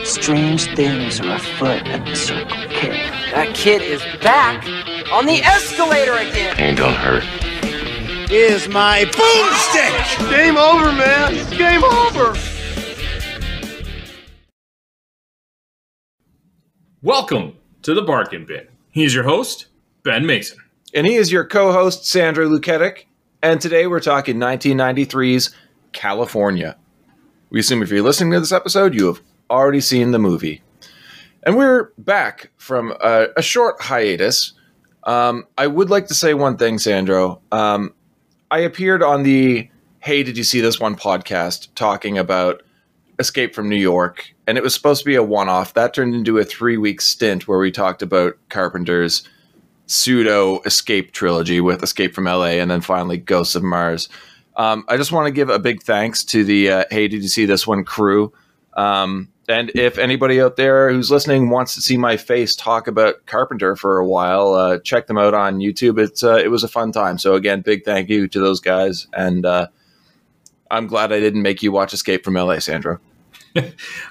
Strange things are afoot at the Circle K. That kid is back on the escalator again. Ain't gonna hurt. Is my boomstick! Game over, man. It's game over. Welcome to the Barkin Bin. He's your host, Ben Mason. And he is your co host, Sandra Luketic. And today we're talking 1993's Kalifornia. We assume if you're listening to this episode, you have already seen the movie. And we're back from a, a short hiatus. Um, I would like to say one thing, Sandro. Um, I appeared on the Hey, Did You See This One podcast talking about Escape from New York, and it was supposed to be a one off. That turned into a three week stint where we talked about Carpenter's pseudo escape trilogy with Escape from LA and then finally Ghosts of Mars. Um, I just want to give a big thanks to the uh, Hey, Did You See This One crew. Um, and if anybody out there who's listening wants to see my face talk about Carpenter for a while, uh, check them out on YouTube. It's uh, it was a fun time. So again, big thank you to those guys, and uh, I'm glad I didn't make you watch Escape from LA, Sandra. uh,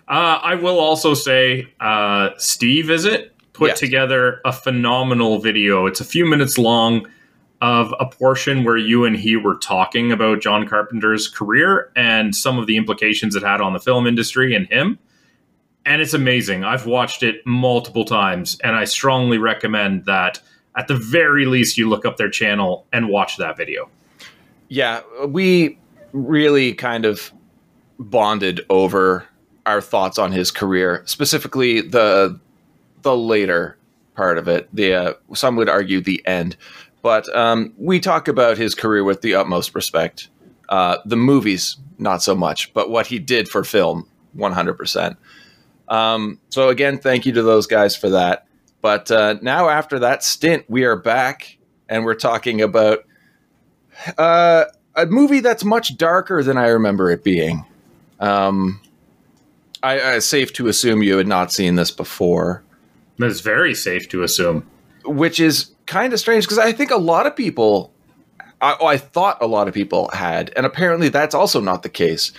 I will also say, uh, Steve, is it put Yes. together a phenomenal video. It's a few minutes long of a portion where you and he were talking about John Carpenter's career and some of the implications it had on the film industry and him. And it's amazing. I've watched it multiple times, and I strongly recommend that at the very least you look up their channel and watch that video. Yeah, we really kind of bonded over our thoughts on his career, specifically the the later part of it. The uh, some would argue the end, but um, we talk about his career with the utmost respect. Uh, the movies, not so much, but what he did for film, one hundred percent. Um, so again, thank you to those guys for that. But uh, now, after that stint, we are back and we're talking about uh, a movie that's much darker than I remember it being. Um, I, I safe to assume you had not seen this before, That's very safe to assume. which is kind of strange because I think a lot of people, I, I thought a lot of people had, and apparently that's also not the case.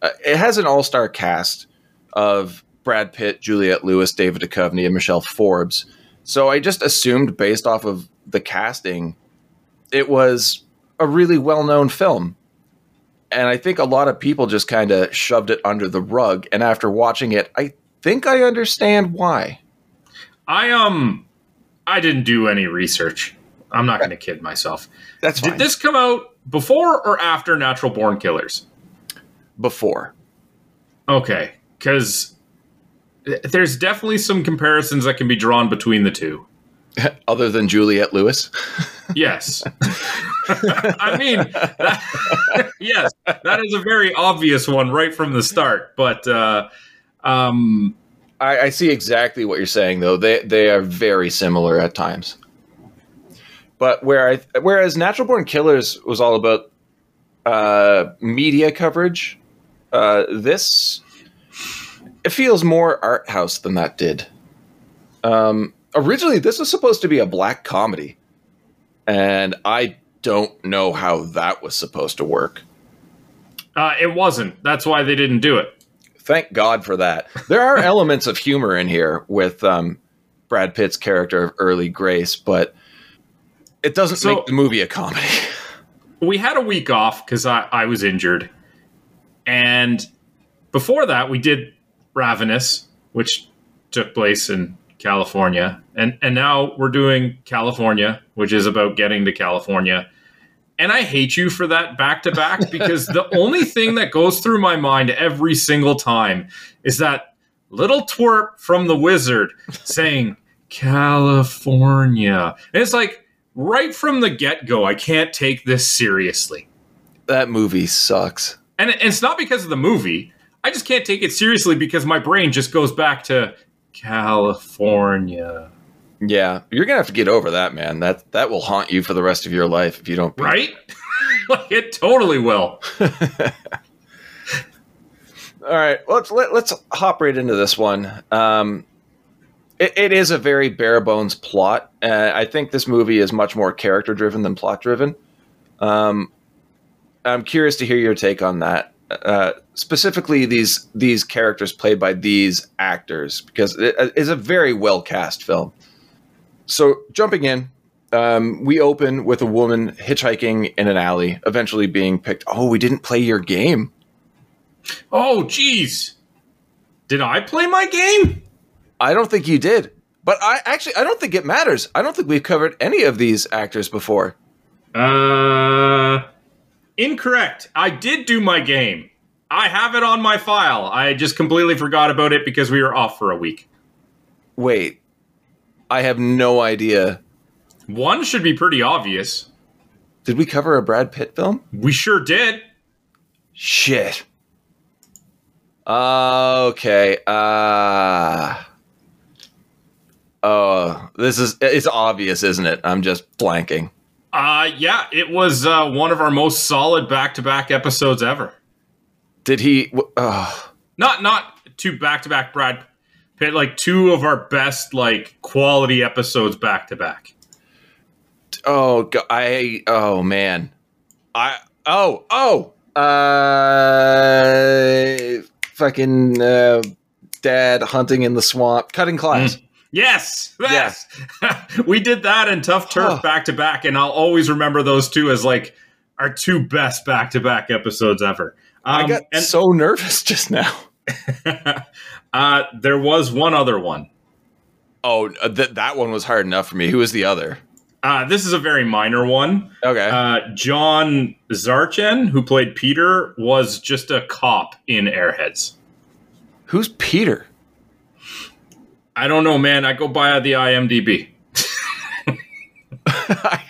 Uh, it has an all-star cast of Brad Pitt, Juliette Lewis, David Duchovny, and Michelle Forbes. So I just assumed, based off of the casting, it was a really well-known film. And I think a lot of people just kind of shoved it under the rug. And after watching it, I think I understand why. I um I didn't do any research. I'm not going to kid myself. That's fine. Did this come out before or after Natural Born Killers? before. Okay, cuz there's definitely some comparisons that can be drawn between the two. Other than Juliette Lewis. Yes. I mean, that, yes, that is a very obvious one right from the start, but uh um I, I see exactly what you're saying, though. They they are very similar at times. But where I, whereas Natural Born Killers was all about uh, media coverage, uh, this it feels more art house than that did. Um, originally, this was supposed to be a black comedy, and I don't know how that was supposed to work. uh it wasn't. That's why they didn't do it. Thank God for that. There are elements of humor in here with um, Brad Pitt's character of Early Grayce, but it doesn't So- make the movie a comedy. we had a week off because I, I was injured. And before that, we did Ravenous, which took place in California. And, and now we're doing Kalifornia, which is about getting to California. And I hate you for that back to back because the only thing that goes through my mind every single time is that little twerp from the wizard saying California. And it's like right from the get go, I can't take this seriously. that movie sucks. And it's not because of the movie. I just can't take it seriously because my brain just goes back to California. Yeah, you're gonna have to get over that, man. That that will haunt you for the rest of your life if you don't. Right? like it totally will. All right, let's let, let's hop right into this one. Um, it, it is a very bare bones plot. Uh, I think this movie is much more character driven than plot driven. Um, I'm curious to hear your take on that. uh, specifically these these characters played by these actors because it is a very well cast film. So jumping in, um, we open with a woman hitchhiking in an alley, eventually being picked. Oh, we didn't play your game. Oh, jeez. Did I play my game? I don't think you did. But I actually I don't think it matters. I don't think we've covered any of these actors before. Uh, incorrect. I did do my game. I have it on my file. I just completely forgot about it because we were off for a week. Wait. I have no idea. One should be pretty obvious. Did we cover a Brad Pitt film? We sure did. Shit. Okay. Uh Oh, this is it's obvious, isn't it? I'm just blanking. Uh yeah, it was uh, one of our most solid back-to-back episodes ever. Did he oh, Not not two back-to-back Brad Pitt, like two of our best like quality episodes back to back. oh I oh man. I oh oh uh fucking uh dad hunting in the swamp, cutting class. Yes, yes. we did that in Tuff Turf back to back, and I'll always remember those two as like our two best back to back episodes ever. I Um, got and so nervous just now. uh, there was one other one. Oh, uh, th- that one was hard enough for me. Who was the other? Uh, this is a very minor one. Okay. Uh, John Zarchen, who played Peter, was just a cop in Airheads. Who's Peter? I don't know, man. I go by the IMDb.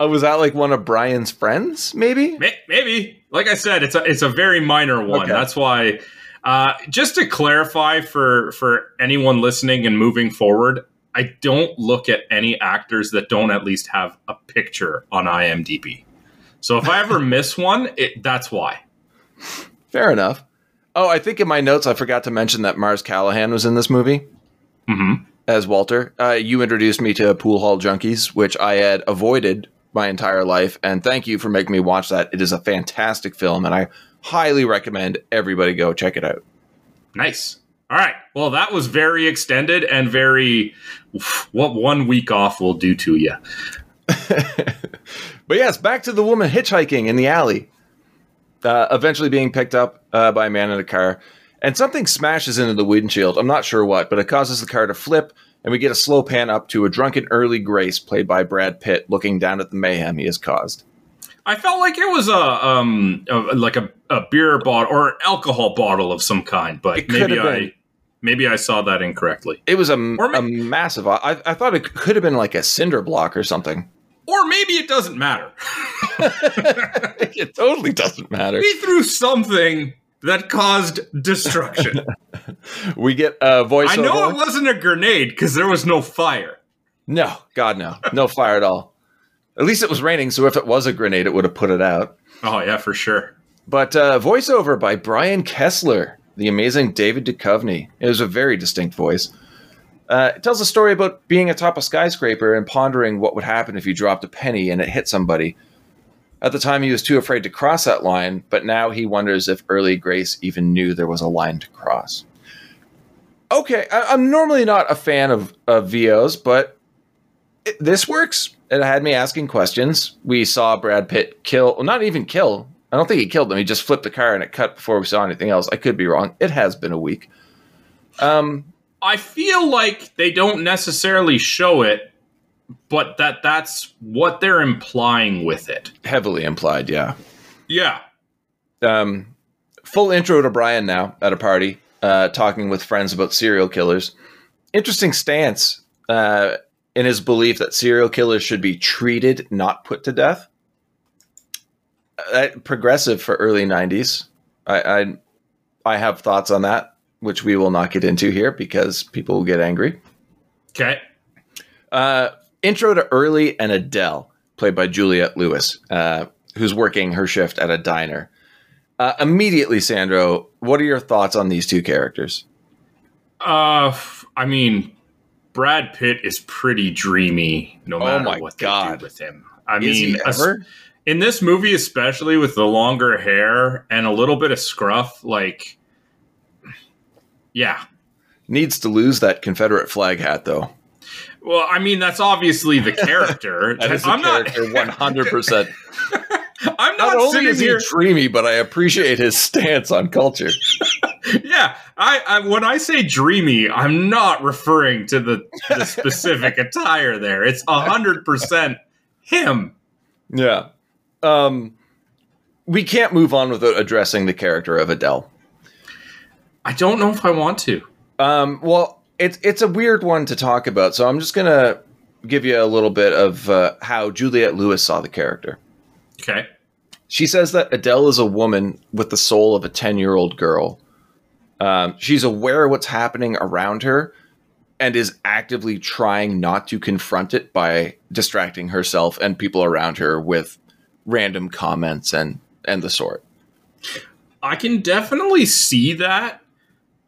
oh, was that like one of Brian's friends? Maybe. Maybe. Like I said, it's a it's a very minor one. Okay. That's why. Uh, just to clarify for for anyone listening and moving forward, I don't look at any actors that don't at least have a picture on IMDb. So if I ever miss one, it, that's why. Fair enough. Oh, I think in my notes I forgot to mention that Mars Callahan was in this movie hmm as Walter. Uh, you introduced me to Pool Hall Junkies, which I had avoided my entire life, and thank you for making me watch that. It is a fantastic film, and I highly recommend everybody go check it out. Nice. All right. Well, that was very extended and very. What one week off will do to you. But yes, back to the woman hitchhiking in the alley, uh, eventually being picked up uh, by a man in a car, and something smashes into the windshield. I'm not sure what, but it causes the car to flip, and we get a slow pan up to a drunken early Grayce, played by Brad Pitt, looking down at the mayhem he has caused. I felt like it was a um a, like a, a beer bottle or an alcohol bottle of some kind, but It maybe I been. maybe I saw that incorrectly. It was a, Or a massive. I, I thought it could have been like a cinder block or something. Or maybe it doesn't matter. it totally doesn't matter. He threw something that caused destruction. We get a voice. I know it wasn't a grenade because there was no fire. No, God, no, no fire at all. At least it was raining, so if it was a grenade, it would have put it out. Oh yeah, for sure. But uh, voiceover by Brian Kessler, the amazing David Duchovny. It was a very distinct voice. Uh, it tells a story about being atop a skyscraper and pondering what would happen if you dropped a penny and it hit somebody. At the time, he was too afraid to cross that line, but now he wonders if early Grayce even knew there was a line to cross. Okay, I- I'm normally not a fan of, of VOs, but this works. It had me asking questions. We saw Brad Pitt kill, well, not even kill. I don't think he killed them. He just flipped the car and it cut before we saw anything else. I could be wrong. It has been a week. Um, I feel like they don't necessarily show it, but that that's what they're implying with it. heavily implied, yeah. Yeah. Um, full intro to Brian now at a party, uh, talking with friends about serial killers. Interesting stance uh, in his belief that serial killers should be treated, not put to death. Uh, progressive for early '90s. I, I I have thoughts on that, which we will not get into here because people will get angry. Okay. Uh, intro to Early and Adele, played by Juliette Lewis, uh, who's working her shift at a diner. Uh, immediately, Sandro, what are your thoughts on these two characters? Uh, I mean, Brad Pitt is pretty dreamy, no Oh matter my what God. they do with him. I Is mean, ever? in this movie, especially with the longer hair and a little bit of scruff, like, yeah. Needs to lose that Confederate flag hat though. Well, I mean, that's obviously the character. That is I'm character one hundred percent. I'm Not not, only sitting is he here. dreamy, but I appreciate his stance on culture. yeah, I, I when I say dreamy, I'm not referring to the, the specific attire. There, it's hundred percent him. Yeah. Um, we can't move on without addressing the character of Adele. I don't know if I want to. Um, well, it's it's a weird one to talk about, so I'm just gonna give you a little bit of uh, how Juliette Lewis saw the character. Okay. She says that Adele is a woman with the soul of a 10 year old girl. Um, she's aware of what's happening around her and is actively trying not to confront it by distracting herself and people around her with random comments and, and the sort. I can definitely see that,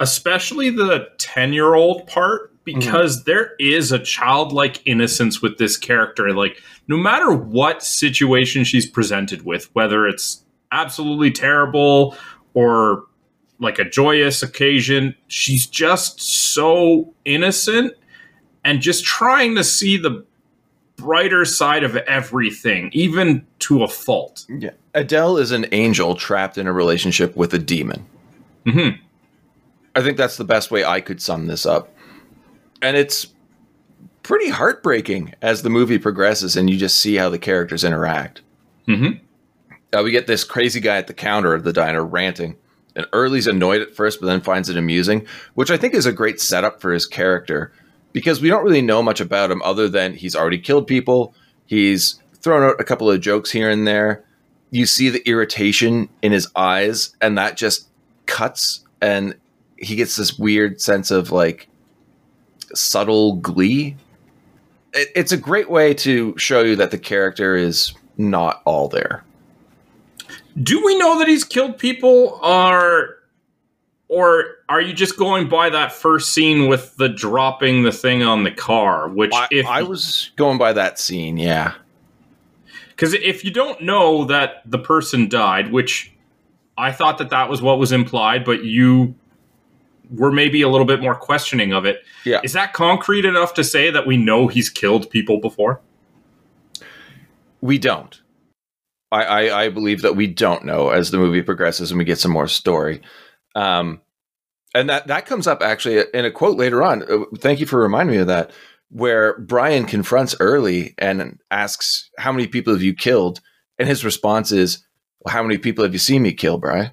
especially the 10 year old part, because there is a childlike innocence with this character. Like, no matter what situation she's presented with, whether it's absolutely terrible or like a joyous occasion, she's just so innocent and just trying to see the brighter side of everything, even to a fault. Yeah. Adele is an angel trapped in a relationship with a demon. Mhm. I think that's the best way I could sum this up. And it's pretty heartbreaking as the movie progresses and you just see how the characters interact. Mhm. Uh, we get this crazy guy at the counter of the diner ranting. And Early's annoyed at first, but then finds it amusing, which I think is a great setup for his character because we don't really know much about him other than he's already killed people. He's thrown out a couple of jokes here and there. You see the irritation in his eyes, and that just cuts, and he gets this weird sense of like subtle glee. It, it's a great way to show you that the character is not all there. Do we know that he's killed people, or or are you just going by that first scene with the dropping the thing on the car? Which, I, if I was going by that scene, yeah. because if you don't know that the person died, which I thought that that was what was implied, but you were maybe a little bit more questioning of it. Yeah. Is that concrete enough to say that we know he's killed people before? We don't. I, I, I believe that we don't know as the movie progresses and we get some more story. Um, and that, that comes up actually in a quote later on. Uh, Thank you for reminding me of that, where Brian confronts Early and asks, How many people have you killed? And his response is, well, How many people have you seen me kill, Brian?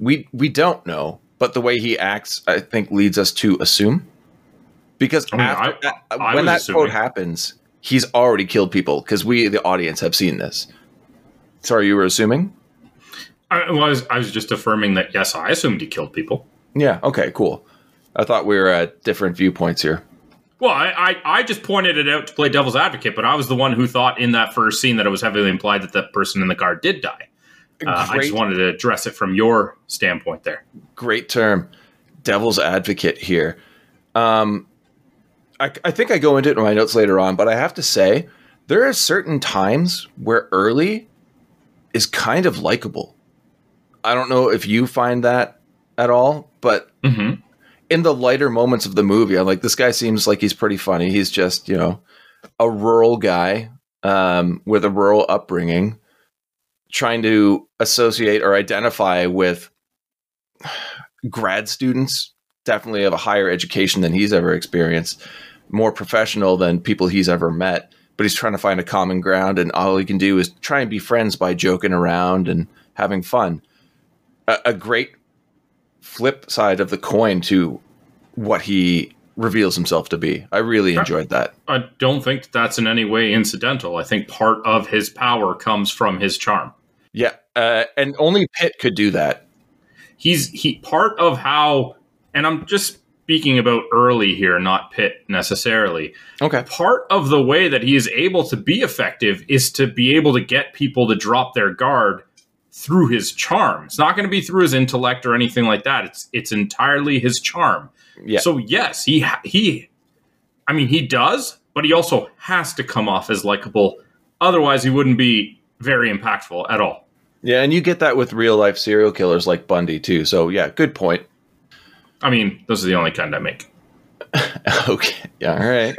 We, we don't know, but the way he acts, I think, leads us to assume. Because I mean, after, I- I when that quote happens, he's already killed people because we, the audience, have seen this. Sorry, you were assuming? I was I was just affirming that yes, I assumed he killed people. Yeah. Okay. Cool. I thought we were at different viewpoints here. Well, I, I, I just pointed it out to play devil's advocate, but I was the one who thought in that first scene that it was heavily implied that the person in the car did die. Uh, I just wanted to address it from your standpoint there. Great term, devil's advocate here. Um, I, I think I go into it in my notes later on, but I have to say there are certain times where early is kind of likable. I don't know if you find that at all, but hmm in the lighter moments of the movie, I'm like, this guy seems like he's pretty funny. He's just, you know, a rural guy um, with a rural upbringing, trying to associate or identify with grad students, definitely of a higher education than he's ever experienced, more professional than people he's ever met. But he's trying to find a common ground, and all he can do is try and be friends by joking around and having fun. A, a great flip side of the coin to what he reveals himself to be. I really enjoyed that. I don't think that's in any way incidental. I think part of his power comes from his charm. Yeah, uh, and only Pitt could do that. He's he part of how, and I'm just speaking about early here, not Pitt necessarily. Okay. part of the way that he is able to be effective is to be able to get people to drop their guard through his charm. It's not going to be through his intellect or anything like that. It's it's entirely his charm. Yeah. So yes, he he I mean he does, but he also has to come off as likable. Otherwise he wouldn't be very impactful at all. Yeah, and you get that with real life serial killers like Bundy too. So yeah, good point. I mean, those are the only kind I make. okay. Yeah, all right.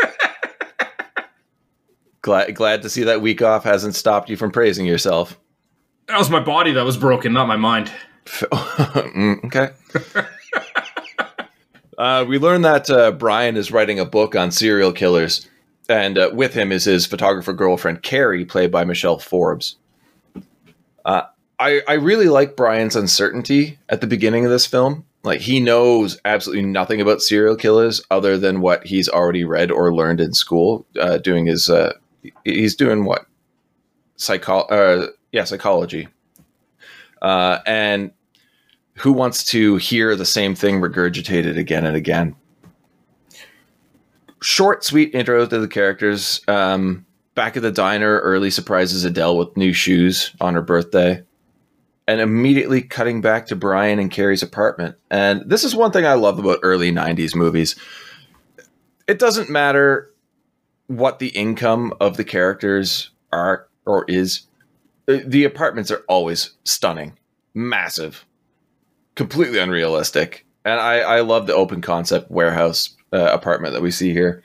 glad glad to see that week off hasn't stopped you from praising yourself. That was my body that was broken, not my mind. Mm, okay. uh, we learned that uh, Brian is writing a book on serial killers, and uh, with him is his photographer girlfriend Carrie, played by Michelle Forbes. Uh, I I really like Brian's uncertainty at the beginning of this film. Like he knows absolutely nothing about serial killers other than what he's already read or learned in school. Uh, doing his uh, he's doing what? Psycho uh, yeah psychology. Uh, and who wants to hear the same thing regurgitated again and again? Short sweet intro to the characters. Um, back at the diner early surprises adele with new shoes on her birthday and immediately cutting back to brian and carrie's apartment. And this is one thing i love about early 90s movies. It doesn't matter what the income of the characters are or is uh, the apartments are always stunning massive completely unrealistic. And i i love the open concept warehouse uh, apartment that we see here.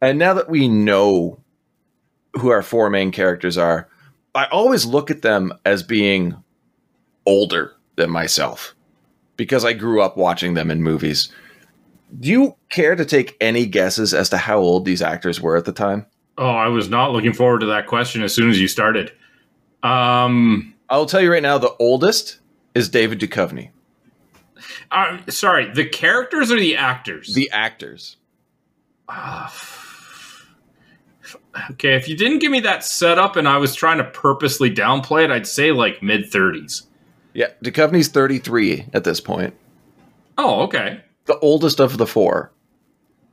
And now that we know who our four main characters are i always look at them as being older than myself because i grew up watching them in movies do you care to take any guesses as to how old these actors were at the time? Oh, I was not looking forward to that question as soon as you started. Um, I'll tell you right now, the oldest is David Duchovny. uh, sorry, the characters or the actors? The actors. okay, if you didn't give me that setup and I was trying to purposely downplay it, I'd say like mid 30s. Yeah, Duchovny's 33 at this point. Oh, okay. The oldest of the four.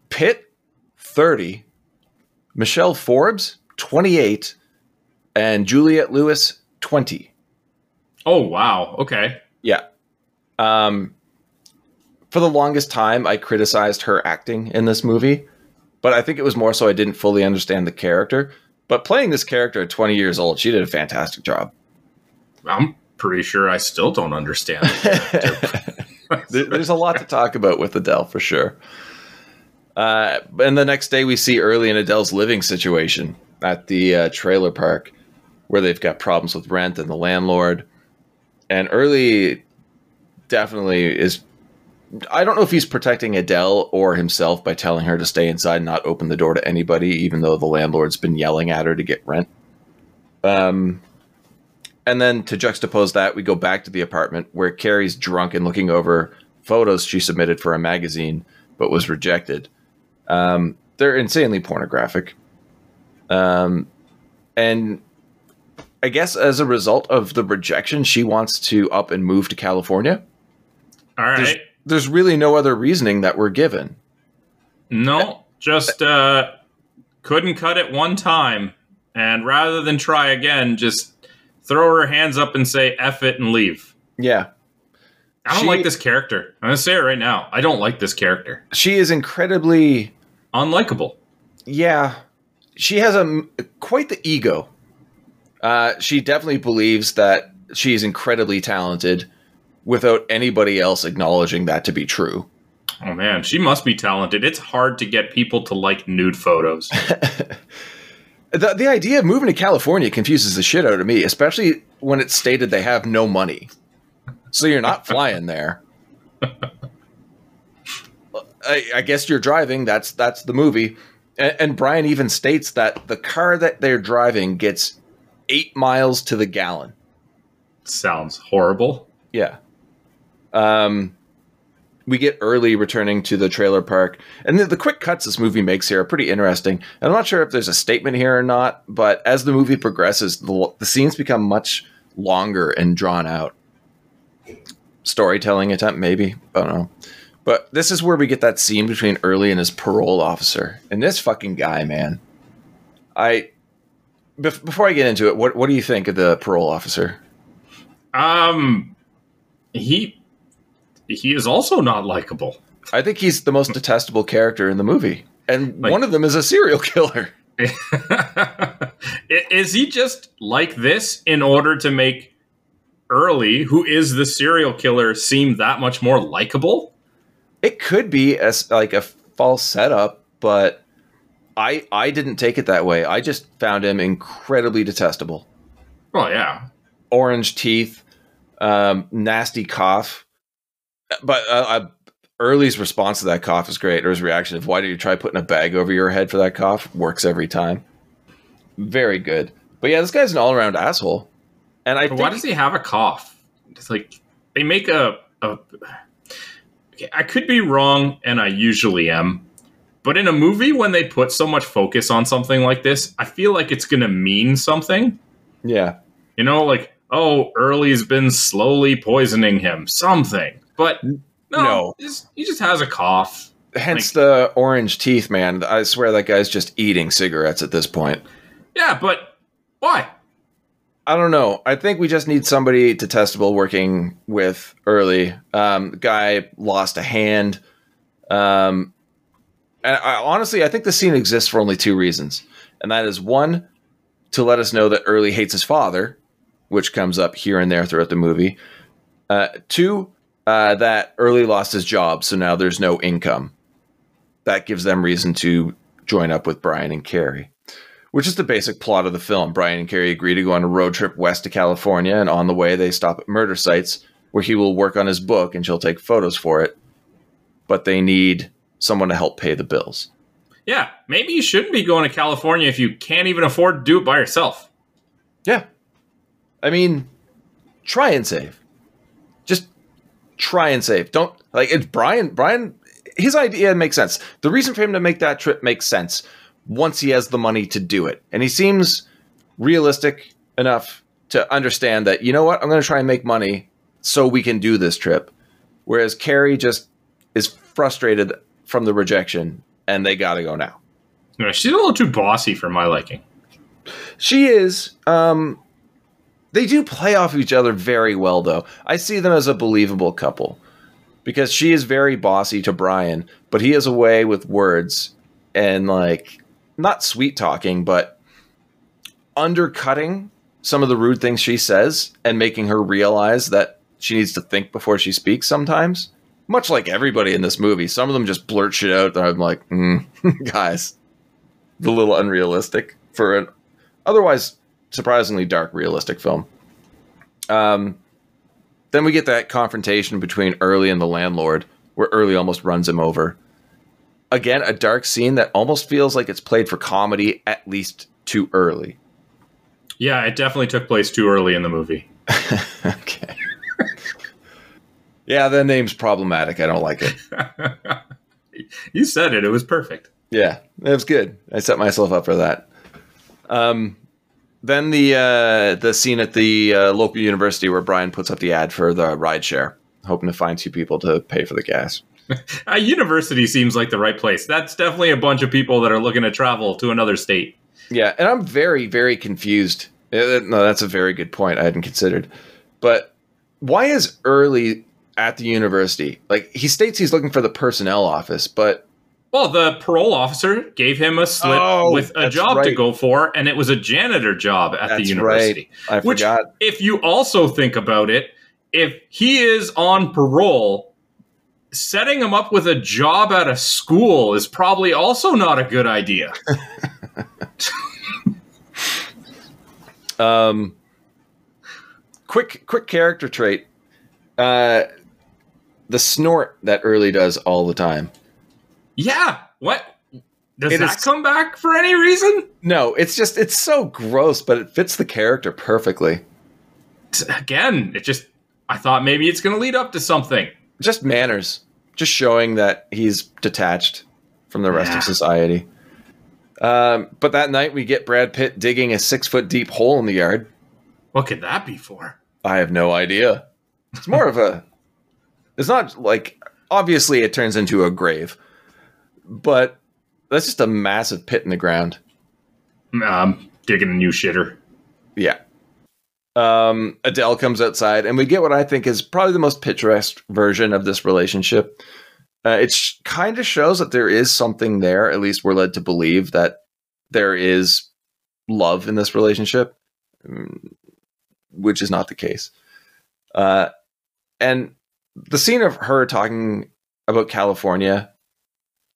Pitt, 30. Michelle Forbes, 28. And Juliette Lewis, 20. Oh, wow. Okay. Yeah. Um, for the longest time, I criticized her acting in this movie, but I think it was more so I didn't fully understand the character. But playing this character at 20 years old, she did a fantastic job. I'm pretty sure I still don't understand. There- There's a lot to talk about with Adele for sure. Uh, and the next day, we see early in Adele's living situation at the uh, trailer park where they've got problems with rent and the landlord. And early definitely is. I don't know if he's protecting Adele or himself by telling her to stay inside and not open the door to anybody, even though the landlord's been yelling at her to get rent. Um, and then to juxtapose that, we go back to the apartment where Carrie's drunk and looking over photos she submitted for a magazine but was rejected. Um, they're insanely pornographic. Um, and I guess as a result of the rejection, she wants to up and move to California. All right. There's, there's really no other reasoning that we're given. No, just uh, couldn't cut it one time. And rather than try again, just throw her hands up and say F it and leave. Yeah. I don't She- like this character. I'm going to say it right now. I don't like this character. She is incredibly Unlikable. Yeah, she has a quite the ego. Uh, she definitely believes that she is incredibly talented, without anybody else acknowledging that to be true. Oh man, she must be talented. It's hard to get people to like nude photos. The, the idea of moving to California confuses the shit out of me, especially when it's stated they have no money. So you're not flying there. I, I guess you're driving. That's that's the movie. And, and Brian even states that the car that they're driving gets eight miles to the gallon. Sounds horrible. Yeah. Um, we get early returning to the trailer park, and the, the quick cuts this movie makes here are pretty interesting. And I'm not sure if there's a statement here or not, but as the movie progresses, the, the scenes become much longer and drawn out. Storytelling attempt, maybe I don't know. But this is where we get that scene between Early and his parole officer, and this fucking guy, man. I bef- before I get into it, what what do you think of the parole officer? Um, he he is also not likable. I think he's the most detestable character in the movie, and Like- one of them is a serial killer. Is he just like this in order to make Early, who is the serial killer, seem that much more likable? It could be as like a false setup, but I I didn't take it that way. I just found him incredibly detestable. Well, yeah. Orange teeth, um, nasty cough. But uh, uh, Early's response to that cough is great. Or his reaction of "Why did you try putting a bag over your head for that cough?" works every time. Very good. But yeah, this guy's an all around asshole. And I think why does he have a cough? It's like they make a, a. Okay, I could be wrong, and I usually am. But in a movie, when they put so much focus on something like this, I feel like it's going to mean something. yeah. You know, like, oh, Early's been slowly poisoning him, something. But no, No. just- he just has a cough. Hence the orange teeth, man. I swear that guy's just eating cigarettes at this point. Yeah, but why? I don't know. I think we just need somebody detestable working with early. Um, guy lost a hand. Um, and I, honestly, I think the scene exists for only two reasons, and that is one to let us know that Early hates his father, which comes up here and there throughout the movie. Uh, two, uh, that Early lost his job, so now there's no income. That gives them reason to join up with Brian and Carrie which is the basic plot of the film. Brian and Carrie agree to go on a road trip west to California, and on the way, they stop at murder sites where he will work on his book and she'll take photos for it. But they need someone to help pay the bills. Yeah, maybe you shouldn't be going to California if you can't even afford to do it by yourself. Yeah. I mean, try and save. Just try and save. Don't like it's Brian. Brian, his idea makes sense. The reason for him to make that trip makes sense once he has the money to do it. And he seems realistic enough to understand that, you know what, I'm going to try and make money so we can do this trip. Whereas Carrie just is frustrated from the rejection and they got to go now. No, she's a little too bossy for my liking. She is. Um, they do play off each other very well, though. I see them as a believable couple because she is very bossy to Brian, but he has a way with words and like not sweet talking, but undercutting some of the rude things she says and making her realize that she needs to think before she speaks sometimes. Much like everybody in this movie, some of them just blurt shit out that I'm like, mm, guys, a little unrealistic for an otherwise surprisingly dark, realistic film. Um, then we get that confrontation between Early and the landlord, where Early almost runs him over. Again, a dark scene that almost feels like it's played for comedy, at least too early. Yeah, it definitely took place too early in the movie. okay. yeah, the name's problematic. I don't like it. you said it. It was perfect. Yeah, it was good. I set myself up for that. Um, then the uh, the scene at the uh, local university where Brian puts up the ad for the ride share, hoping to find two people to pay for the gas. A university seems like the right place. That's definitely a bunch of people that are looking to travel to another state. Yeah, and I'm very very confused. Uh, No, that's a very good point. I hadn't considered. But why is Early at the university? Like he states he's looking for the personnel office, but Well, the parole officer gave him a slip Oh, with a that's job to go for, and it was a janitor job at the university. right. I Which, forgot. if you also think about it, if he is on parole, setting him up with a job at a school is probably also not a good idea. Um, quick, quick character trait. Uh, the snort that Early does all the time. Yeah. What? Does It that is- come back for any reason? No, it's just it's so gross, but it fits the character perfectly. Again, it just. I thought maybe it's going to lead up to something. Just manners, just showing that he's detached from the rest Yeah. of society. Um, but that night we get Brad Pitt digging a six foot deep hole in the yard. What could that be for? I have no idea. It's more of a. It's not like obviously it turns into a grave, but that's just a massive pit in the ground. I'm digging a new shitter. Yeah. Um, Adele comes outside, and we get what I think is probably the most picturesque version of this relationship. Uh, it sh- kind of shows that there is something there. At least we're led to believe that there is love in this relationship, mm, which is not the case. Uh, and the scene of her talking about California,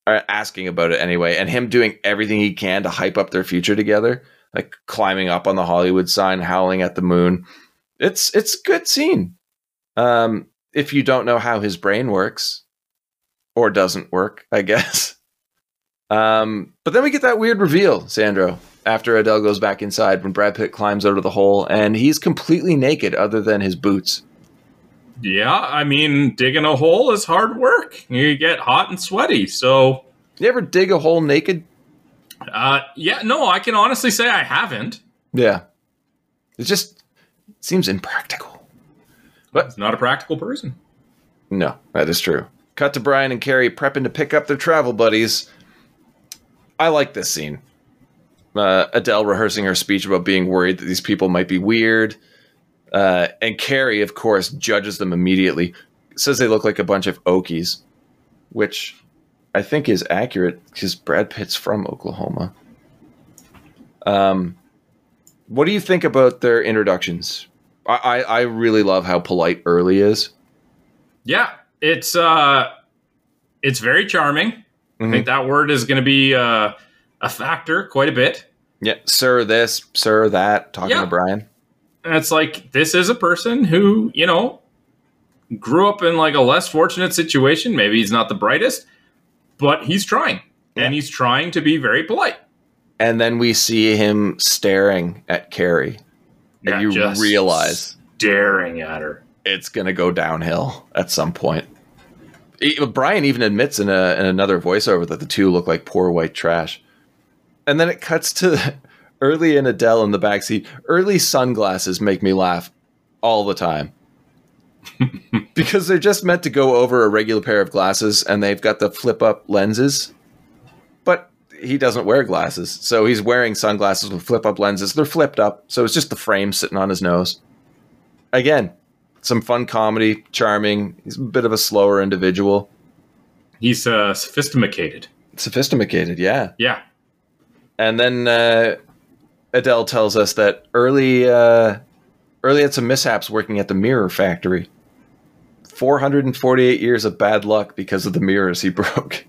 or asking about it anyway, and him doing everything he can to hype up their future together, like climbing up on the Hollywood sign, howling at the moon. It's it's a good scene. Um, if you don't know how his brain works, or doesn't work, I guess. Um, but then we get that weird reveal, Sandro, after Adele goes back inside when Brad Pitt climbs out of the hole and he's completely naked other than his boots. Yeah, I mean, digging a hole is hard work. You get hot and sweaty. So, You ever dig a hole naked? uh, yeah, no, I can honestly say I haven't. Yeah. It just seems impractical. But it's not a practical person. No, that is true. Cut to Brian and Carrie prepping to pick up their travel buddies. I like this scene. Uh, Adele rehearsing her speech about being worried that these people might be weird. Uh, and Carrie, of course, judges them immediately. Says they look like a bunch of Okies, which I think is accurate because Brad Pitt's from Oklahoma. Um, what do you think about their introductions? I, I, I really love how polite Early is. Yeah, it's uh, it's very charming. I think that word is going to be uh, a factor quite a bit. Yeah, sir, this, sir, that. Talking Yeah. to Brian. And it's like this is a person who you know grew up in like a less fortunate situation. Maybe he's not the brightest, but he's trying, Yeah. and he's trying to be very polite. And then we see him staring at Carrie. Yeah, and you realize staring at her. it's going to go downhill at some point. Brian even admits in, a, in another voiceover that the two look like poor white trash. And then it cuts to Early and Adele in the backseat. Early sunglasses make me laugh all the time. because they're just meant to go over a regular pair of glasses and they've got the flip up lenses. But he doesn't wear glasses. So he's wearing sunglasses with flip up lenses. They're flipped up. So it's just the frame sitting on his nose. Again, some fun comedy, charming. He's a bit of a slower individual. He's uh, sophisticated. Sophisticated, yeah. Yeah, And then uh, Adele tells us that early, uh, early had some mishaps working at the mirror factory. 448 years of bad luck because of the mirrors he broke.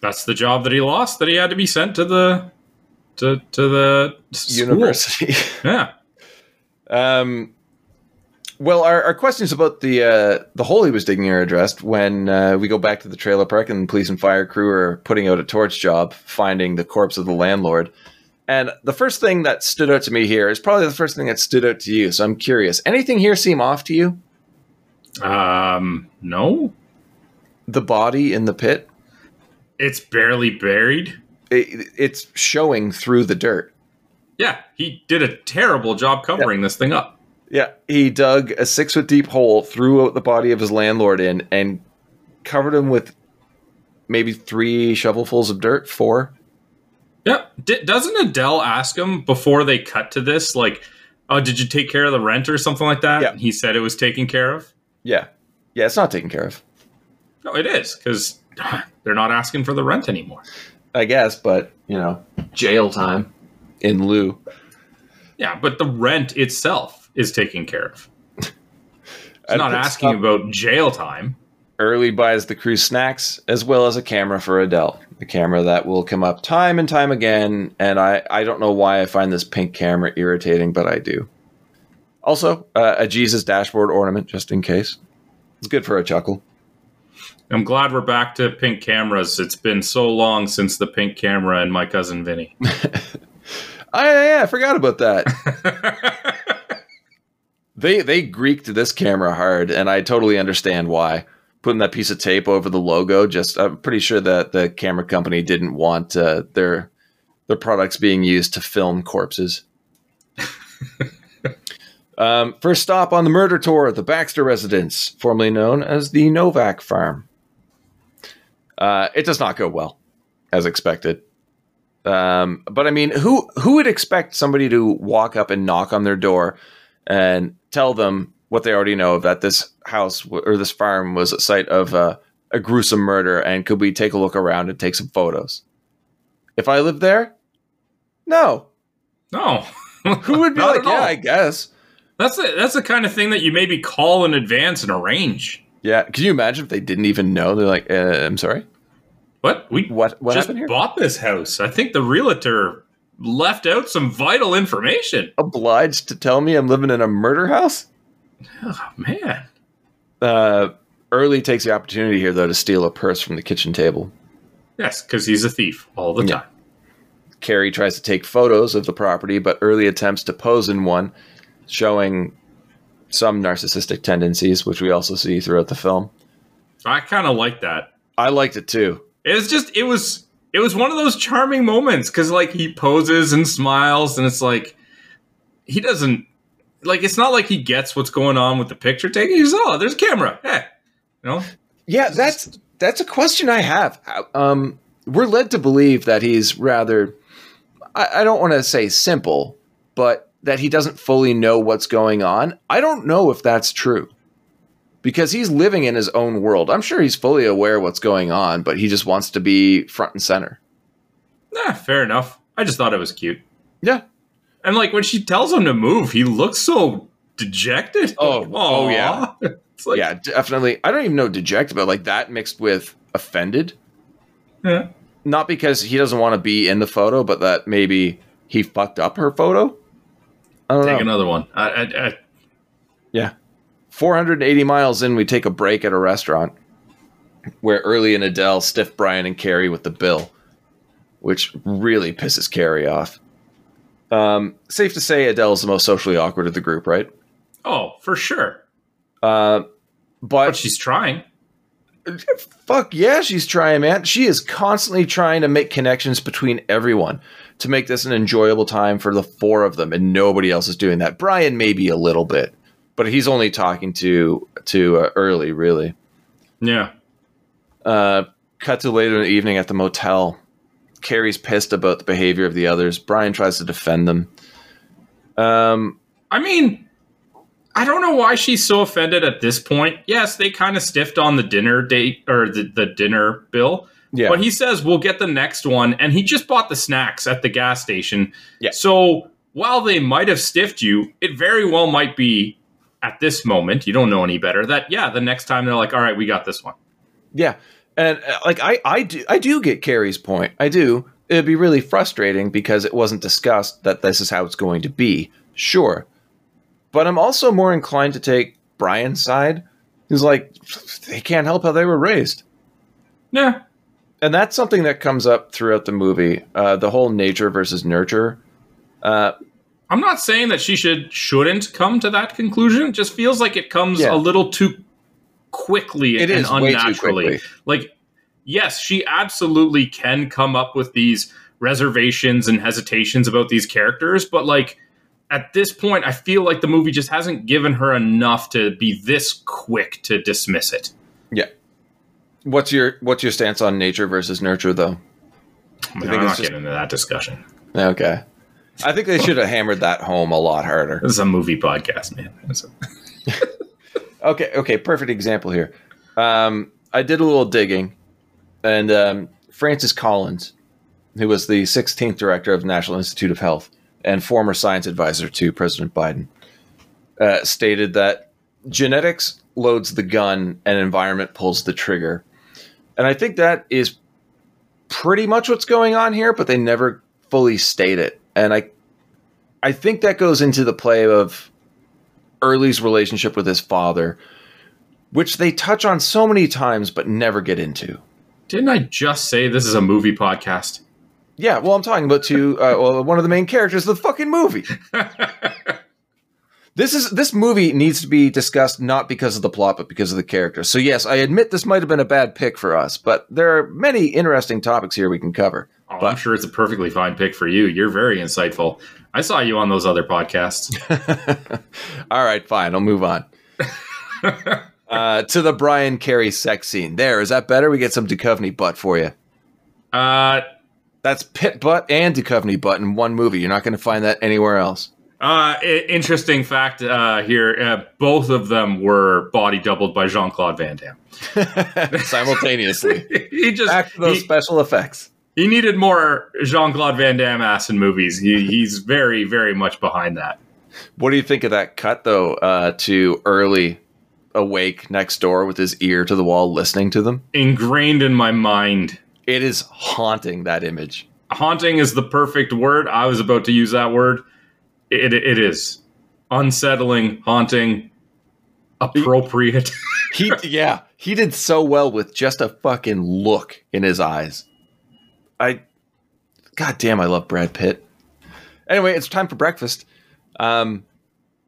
that's the job that he lost. That he had to be sent to the to to the school. University. Yeah, Um, well, our, our questions about the uh, the hole he was digging are addressed when uh, we go back to the trailer park and the police and fire crew are putting out a torch job, finding the corpse of the landlord. And the first thing that stood out to me here is probably the first thing that stood out to you. So I'm curious. Anything here seem off to you? um, no, The body in the pit, it's barely buried. it, it's showing through the dirt. Yeah, he did a terrible job covering this thing up. Yeah, he dug a six foot deep hole, threw out the body of his landlord in, and covered him with maybe three shovelfuls of dirt. Four. Yeah, D- doesn't Adele ask him before they cut to this, like, "Oh, did you take care of the rent or something like that?" Yeah. He said it was taken care of. Yeah, yeah, it's not taken care of, No, it is because they're not asking for the rent anymore. I guess, but you know, jail time in lieu. Yeah, but the rent itself is taken care of. It's not asking about jail time. Early buys the crew snacks as well as a camera for Adele. The camera that will come up time and time again, and I, I don't know why I find this pink camera irritating, but I do. Also, uh, a Jesus dashboard ornament just in case. It's good for a chuckle. I'm glad we're back to pink cameras. It's been so long since the pink camera and my cousin Vinny. Oh, yeah, yeah, I forgot about that. they they greeked this camera hard, and I totally understand why. Putting that piece of tape over the logo, just I'm pretty sure that the camera company didn't want uh, their their products being used to film corpses. um, first stop on the murder tour, the Baxter residence, formerly known as the Novak Farm. Uh, it does not go well, as expected. Um, but I mean, who who would expect somebody to walk up and knock on their door and tell them what they already know that this house or this farm was a site of uh, a gruesome murder, and could we take a look around and take some photos? If I lived there, no. No. Who would be Not like, at all. yeah, I guess. That's the, that's the kind of thing that you maybe call in advance and arrange. Yeah. Can you imagine if they didn't even know? They're like, uh, I'm sorry. What we What what just happened here? bought this house. I think the realtor left out some vital information. Obliged to tell me I'm living in a murder house? Oh man. Uh, Early takes the opportunity here, though, to steal a purse from the kitchen table. Yes, because he's a thief all the Yeah. time. Carrie tries to take photos of the property, but Early attempts to pose in one, showing some narcissistic tendencies, which we also see throughout the film. I kind of like that. I liked it too. It was just it was it was one of those charming moments because like he poses and smiles and it's like he doesn't like it's not like he gets what's going on with the picture taking. He's oh there's a camera. Hey, you know Yeah, that's that's a question I have. Um, we're led to believe that he's rather, I, I don't want to say simple, but that he doesn't fully know what's going on. I don't know if that's true because he's living in his own world. I'm sure he's fully aware what's going on, but he just wants to be front and center. nah, fair enough. I just thought it was cute. Yeah. And like when she tells him to move, he looks so dejected. Oh, Like, oh, yeah. It's like yeah, definitely. I don't even know dejected, but like that mixed with offended. yeah. Not because he doesn't want to be in the photo, but that maybe he fucked up her photo. I don't Take know. another one. I, I, I, Yeah. 480 miles in, we take a break at a restaurant where Early and Adele stiff Brian and Carrie with the bill, which really pisses Carrie off. Um, safe to say, Adele's the most socially awkward of the group, right? oh, for sure. Uh, But but she's trying. fuck yeah, she's trying, man. She is constantly trying to make connections between everyone to make this an enjoyable time for the four of them, and nobody else is doing that. Brian maybe a little bit, but he's only talking to to uh, Early, really. Yeah. Uh, cut to later in the evening at the motel. Carrie's pissed about the behavior of the others. Brian tries to defend them. Um, I mean, I don't know why she's so offended at this point. Yes, they kind of stiffed on the dinner date or the, the dinner bill. yeah, But he says we'll get the next one, and he just bought the snacks at the gas station. Yeah. So while they might have stiffed you, it very well might be at this moment, you don't know any better, that yeah, the next time they're like, all right, we got this one. yeah, and uh, like I, I do, I do get Carrie's point. I do. It'd be really frustrating because it wasn't discussed that this is how it's going to be. Sure, but I'm also more inclined to take Brian's side. He's like, they can't help how they were raised. Yeah. and that's something that comes up throughout the movie. Uh, the whole nature versus nurture. Uh, I'm not saying that she should shouldn't come to that conclusion. It just feels like it comes Yeah. a little too quickly It and is way too unnaturally. Like, yes, she absolutely can come up with these reservations and hesitations about these characters, but like at this point, I feel like the movie just hasn't given her enough to be this quick to dismiss it. yeah. What's your What's your stance on nature versus nurture, though? I mean, think I'm not just- getting into that discussion. Okay. I think they should have hammered that home a lot harder. This is a movie podcast, man. Okay, okay, perfect example here. Um, I did a little digging, and um, Francis Collins, who was the 16th director of the National Institute of Health and former science advisor to President Biden, uh, stated that genetics loads the gun and environment pulls the trigger. And I think that is pretty much what's going on here, but they never fully state it. And I, I think that goes into the play of Early's relationship with his father, which they touch on so many times but never get into. Didn't I just say this is a movie podcast? Yeah, well, I'm talking about two. Uh, well, one of the main characters of the fucking movie. This is this movie needs to be discussed not because of the plot, but because of the characters. So yes, I admit this might have been a bad pick for us, but there are many interesting topics here we can cover. Oh, I'm sure it's a perfectly fine pick for you. You're very insightful. I saw you on those other podcasts. All right, fine, I'll move on. uh, to the Brian Carrie sex scene. There, is that better? We get some Duchovny butt for you. Uh, That's pit butt and Duchovny butt in one movie. You're not going to find that anywhere else. uh, interesting fact uh, here: uh, both of them were body doubled by Jean Claude Van Damme. Simultaneously. he just Back to those he, special effects. He needed more Jean Claude Van Damme ass in movies. He, he's very, very much behind that. What do you think of that cut though? Uh, to early awake next door with his ear to the wall, listening to them. Ingrained in my mind. It is haunting that image. Haunting is the perfect word. I was about to use that word. It, it is unsettling, haunting, appropriate. He yeah, he did so well with just a fucking look in his eyes. I God damn, I love Brad Pitt. Anyway, it's time for breakfast. Um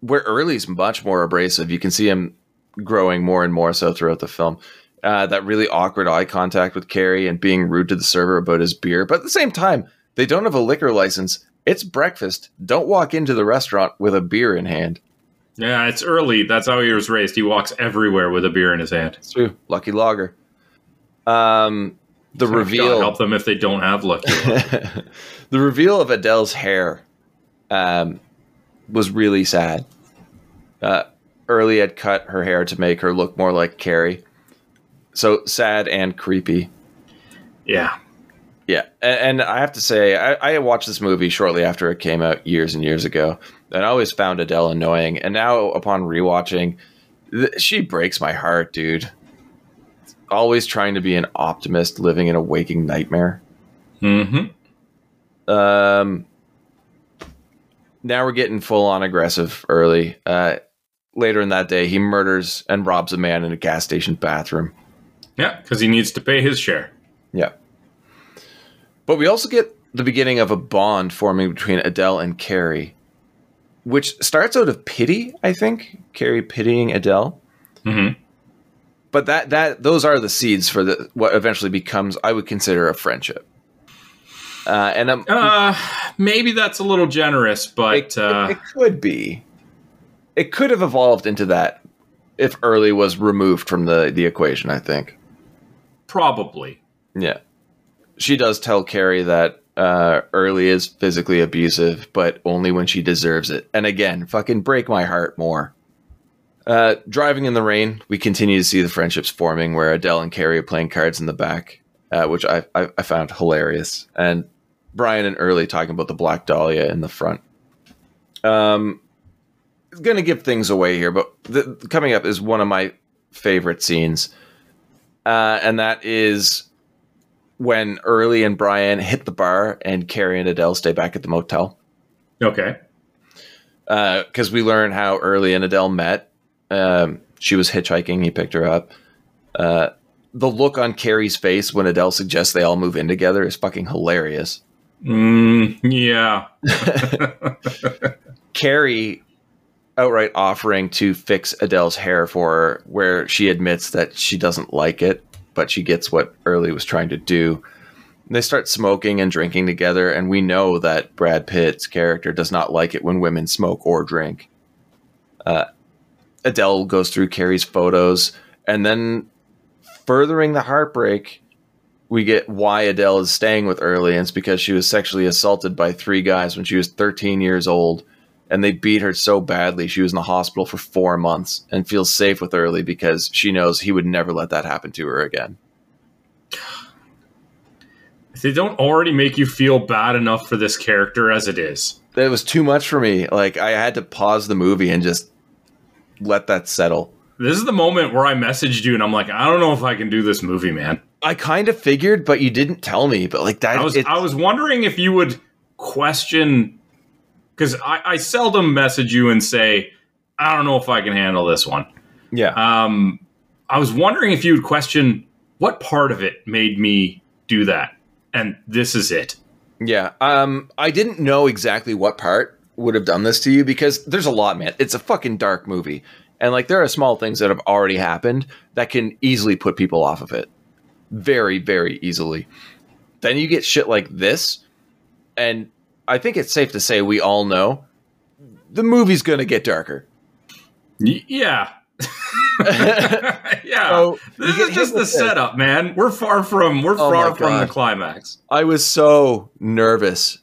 where Early's much more abrasive. You can see him growing more and more so throughout the film. Uh, that really awkward eye contact with Carrie and being rude to the server about his beer. But at the same time, they don't have a liquor license. It's breakfast. Don't walk into the restaurant with a beer in hand. yeah, it's early. That's how he was raised. He walks everywhere with a beer in his hand. It's true. Lucky Lager. Um, the God reveal. help them if they don't have lucky. the reveal of Adele's hair um, was really sad. Uh, Early had cut her hair to make her look more like Carrie. So sad and creepy. yeah. Yeah, and, and I have to say, I, I watched this movie shortly after it came out years and years ago, and I always found Adele annoying. And now, upon rewatching, th- she breaks my heart, dude. Always trying to be an optimist, living in a waking nightmare. Mm-hmm. Um, now we're getting full on aggressive early. Uh, later in that day, he murders and robs a man in a gas station bathroom. Yeah, because he needs to pay his share. Yeah. But we also get the beginning of a bond forming between Adele and Carrie, which starts out of pity, I think. Carrie pitying Adele. Mm-hmm. But that that those are the seeds for the what eventually becomes I would consider a friendship. Uh, and um, Uh, maybe that's a little generous, but it, uh, it, it could be. It could have evolved into that if Early was removed from the the equation. I think. probably. Yeah. She does tell Carrie that uh, Early is physically abusive, but only when she deserves it. And again, fucking break my heart more. Uh, driving in the rain, we continue to see the friendships forming where Adele and Carrie are playing cards in the back, uh, which I, I, I found hilarious. And Brian and Early talking about the Black Dahlia in the front. Um, going to give things away here, but the, coming up is one of my favorite scenes. Uh, and that is when Early and Brian hit the bar and Carrie and Adele stay back at the motel. Okay. Because we learn how Early and Adele met. Um, she was hitchhiking, he picked her up. Uh, the look on Carrie's face when Adele suggests they all move in together is fucking hilarious. Mm, yeah. Carrie outright offering to fix Adele's hair for her, where she admits that she doesn't like it, but she gets what Early was trying to do. They start smoking and drinking together, and we know that Brad Pitt's character does not like it when women smoke or drink. Uh, Adele goes through Carrie's photos, and then furthering the heartbreak, we get why Adele is staying with Early, and it's because she was sexually assaulted by three guys when she was 13 years old and they beat her so badly she was in the hospital for four months and feels safe with Early because she knows he would never let that happen to her again. they don't already make you feel bad enough for this character as it is. That was too much for me. Like I had to pause the movie and just let that settle. This is the moment where I messaged you and I'm like, I don't know if I can do this movie, man. I kind of figured, but you didn't tell me. But like that, I was I was wondering if you would question because I, I seldom message you and say, I don't know if I can handle this one. yeah. Um, I was wondering if you would question what part of it made me do that, and this is it. Yeah. Um, I didn't know exactly what part would have done this to you because there's a lot, man. It's a fucking dark movie. And like there are small things that have already happened that can easily put people off of it. Very, very easily. Then you get shit like this, and I think it's safe to say we all know the movie's gonna get darker. Yeah. yeah. So, this is just the setup, man. We're far from we're Oh far from the climax. I was so nervous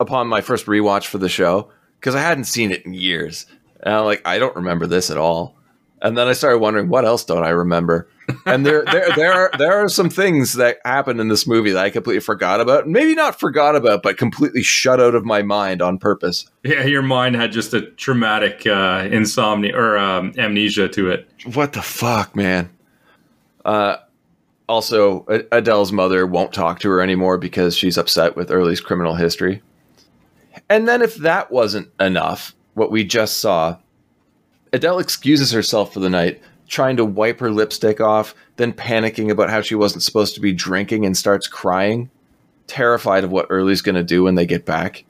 upon my first rewatch for the show because I hadn't seen it in years. And I'm like, I don't remember this at all. And then I started wondering, what else don't I remember? and there, there, there are there are some things that happen in this movie that I completely forgot about. Maybe not forgot about, but completely shut out of my mind on purpose. Yeah, your mind had just a traumatic uh, insomnia or um, amnesia to it. What the fuck, man? Uh, also, Adele's mother won't talk to her anymore because she's upset with Early's criminal history. And then, if that wasn't enough, what we just saw, Adele excuses herself for the night, trying to wipe her lipstick off, then panicking about how she wasn't supposed to be drinking and starts crying, terrified of what Early's going to do when they get back.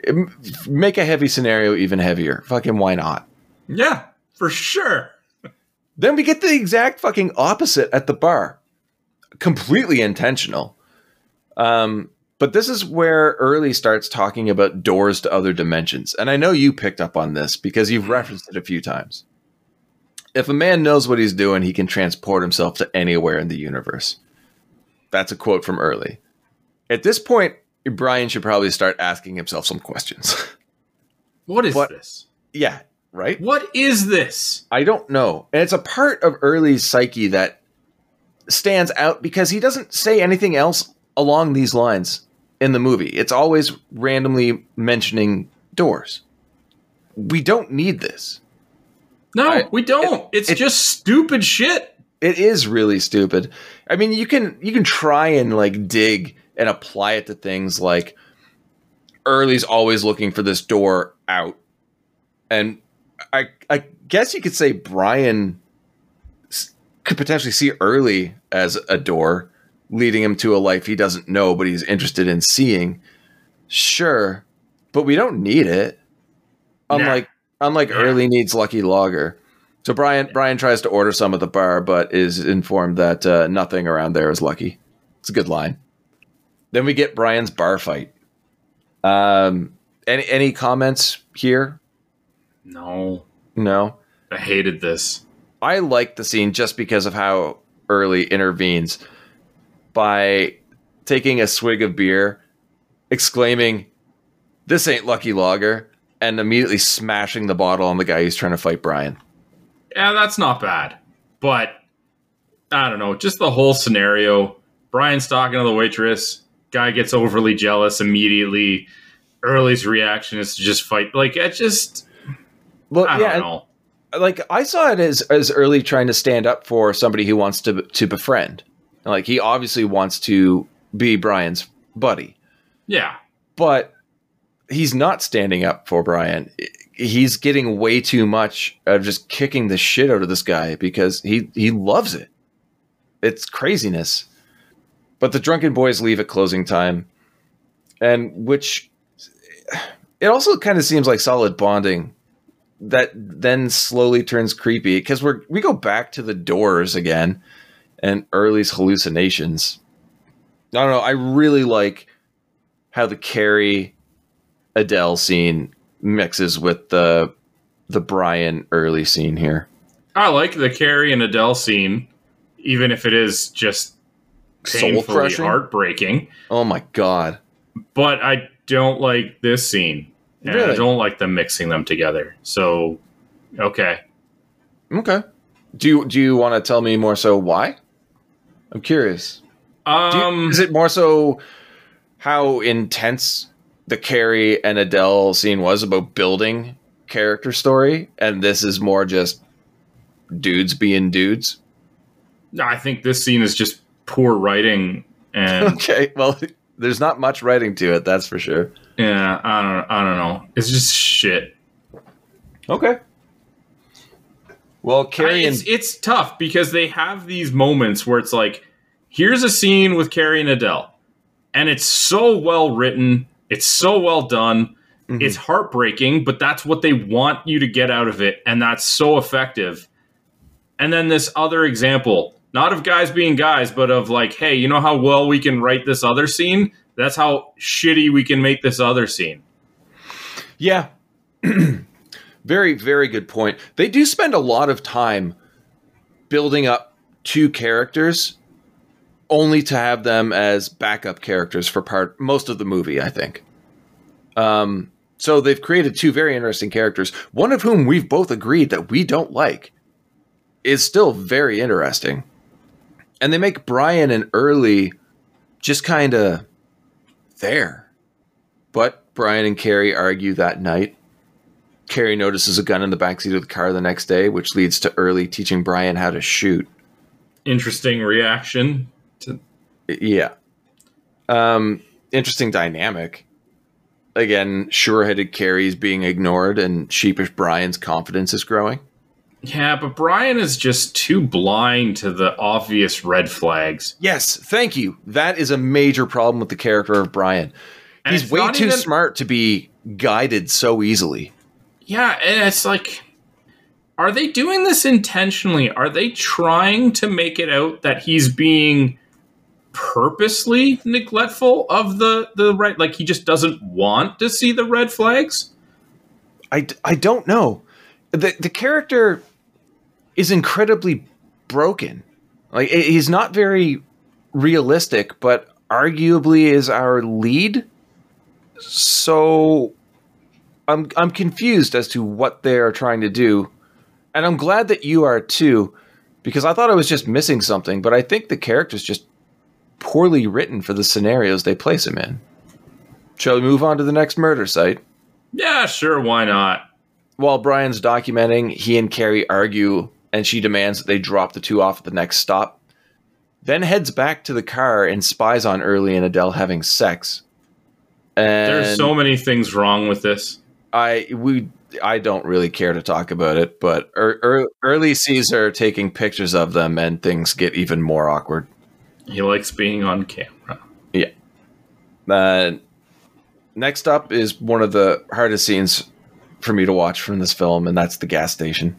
It, make a heavy scenario even heavier. Fucking why not? Yeah, for sure. Then we get the exact fucking opposite at the bar. Completely intentional. Um, but this is where Early starts talking about doors to other dimensions. And I know you picked up on this because you've mm-hmm. referenced it a few times. If a man knows what he's doing, he can transport himself to anywhere in the universe. That's a quote from Early. At this point, Brian should probably start asking himself some questions. What is What- this? yeah, right? What is this? I don't know. And it's a part of Early's psyche that stands out because he doesn't say anything else along these lines in the movie. It's always randomly mentioning doors. We don't need this. No, I- we don't. it's it- just stupid shit. It is really stupid. I mean, you can you can try and like dig and apply it to things like Early's always looking for this door out. And I I guess you could say Brian could potentially see Early as a door leading him to a life he doesn't know but he's interested in seeing. Sure, but we don't need it. Unlike unlike Yeah. Early needs Lucky Lager. So Brian Brian tries to order some at the bar, but is informed that uh, nothing around there is lucky. It's a good line. Then we get Brian's bar fight. Um, any any comments here? No, No. I hated this. I like the scene just because of how early intervenes by taking a swig of beer, exclaiming, "This ain't Lucky Lager," and immediately smashing the bottle on the guy who's trying to fight Brian. Yeah, that's not bad. But I don't know, just the whole scenario. Brian's talking to the waitress. Guy gets overly jealous immediately. Early's reaction is to just fight. Like, it just, Well, I yeah, don't know. like I saw it as as early trying to stand up for somebody who wants to to befriend. Like he obviously wants to be Brian's buddy, Yeah. but he's not standing up for Brian. He's getting way too much of just kicking the shit out of this guy because he he loves it. It's craziness. But the drunken boys leave at closing time, and which it also kind of seems like solid bonding that then slowly turns creepy because we're we go back to the doors again and Early's hallucinations. I don't know. I really like how the Carrie Adele scene mixes with the the Brian Early scene here. I like the Carrie and Adele scene, even if it is just painfully heartbreaking. Oh my god. But I don't like this scene. And I don't like them mixing them together. So, okay. Okay. Do you do you want to tell me more so why? I'm curious. Do you- Um, is it more so how intense the Carrie and Adele scene was about building character story, and this is more just dudes being dudes? I think this scene is just poor writing, and Okay, well, there's not much writing to it, that's for sure. yeah, I don't, I don't know. It's just shit. Okay. Well, I- Carrie and it's it's tough because they have these moments where it's like, here's a scene with Carrie and Adele, and it's so well written, it's so well done, Mhm. it's heartbreaking, but that's what they want you to get out of it, and that's so effective. And then this other example, not of guys being guys, but of like, hey, you know how well we can write this other scene? That's how shitty we can make this other scene. Yeah. very, very good point. They do spend a lot of time building up two characters only to have them as backup characters for part most of the movie, I think. Um so they've created two very interesting characters, one of whom we've both agreed that we don't like. is still very interesting. And they make Brian and Early just kind of there. But Brian and Carrie argue that night. Carrie notices a gun in the backseat of the car the next day, which leads to Early teaching Brian how to shoot. Interesting reaction. To, Yeah. Um, interesting dynamic. Again, sure-headed Carrie's being ignored, and sheepish Brian's confidence is growing. yeah, but Brian is just too blind to the obvious red flags. Yes, thank you. That is a major problem with the character of Brian. And He's way too even- smart to be guided so easily. Yeah, and it's like, are they doing this intentionally? Are they trying to make it out that he's being purposely neglectful of the the right? Like he just doesn't want to see the red flags? I, I don't know. The the character is incredibly broken. Like he's not very realistic, but arguably is our lead. So I'm I'm confused as to what they are trying to do. And I'm glad that you are too because I thought I was just missing something, but I think the character's just poorly written for the scenarios they place him in. Shall we move on to the next murder site? Yeah, sure, why not? While Brian's documenting, he and Carrie argue, and she demands that they drop the two off at the next stop. Then heads back to the car and spies on Early and Adele having sex. And There's so many things wrong with this. I we I don't really care to talk about it, but er, er, Early Caesar taking pictures of them, and things get even more awkward. He likes being on camera. Yeah. Uh, next up is one of the hardest scenes for me to watch from this film, and that's the gas station.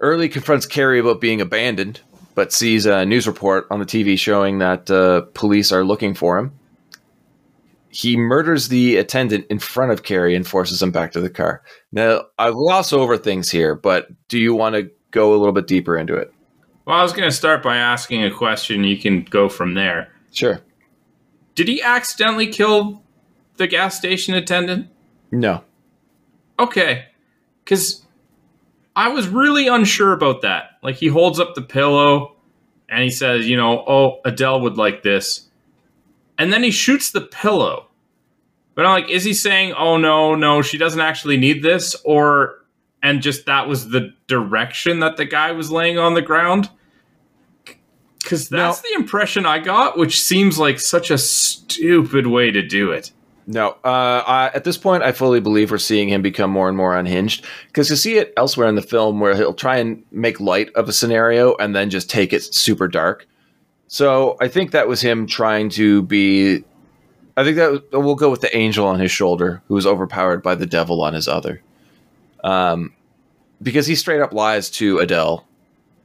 Early confronts Carrie about being abandoned, but sees a news report on the TV showing that uh, police are looking for him. He murders the attendant in front of Carrie and forces him back to the car. Now, I gloss over things here, but do you want to go a little bit deeper into it? Well, I was going to start by asking a question. You can go from there. Sure. Did he accidentally kill the gas station attendant? No. Okay. Because I was really unsure about that. Like, he holds up the pillow and he says, you know, oh, Adele would like this. And then he shoots the pillow. But I'm like, is he saying, oh, no, no, she doesn't actually need this? Or, and just that was the direction that the guy was laying on the ground? Because that's the impression I got, which seems like such a stupid way to do it. No, uh, I, at this point, I fully believe we're seeing him become more and more unhinged because you see it elsewhere in the film where he'll try and make light of a scenario and then just take it super dark. So I think that was him trying to be. I think that was, we'll go with the angel on his shoulder who was overpowered by the devil on his other. Um, because he straight up lies to Adele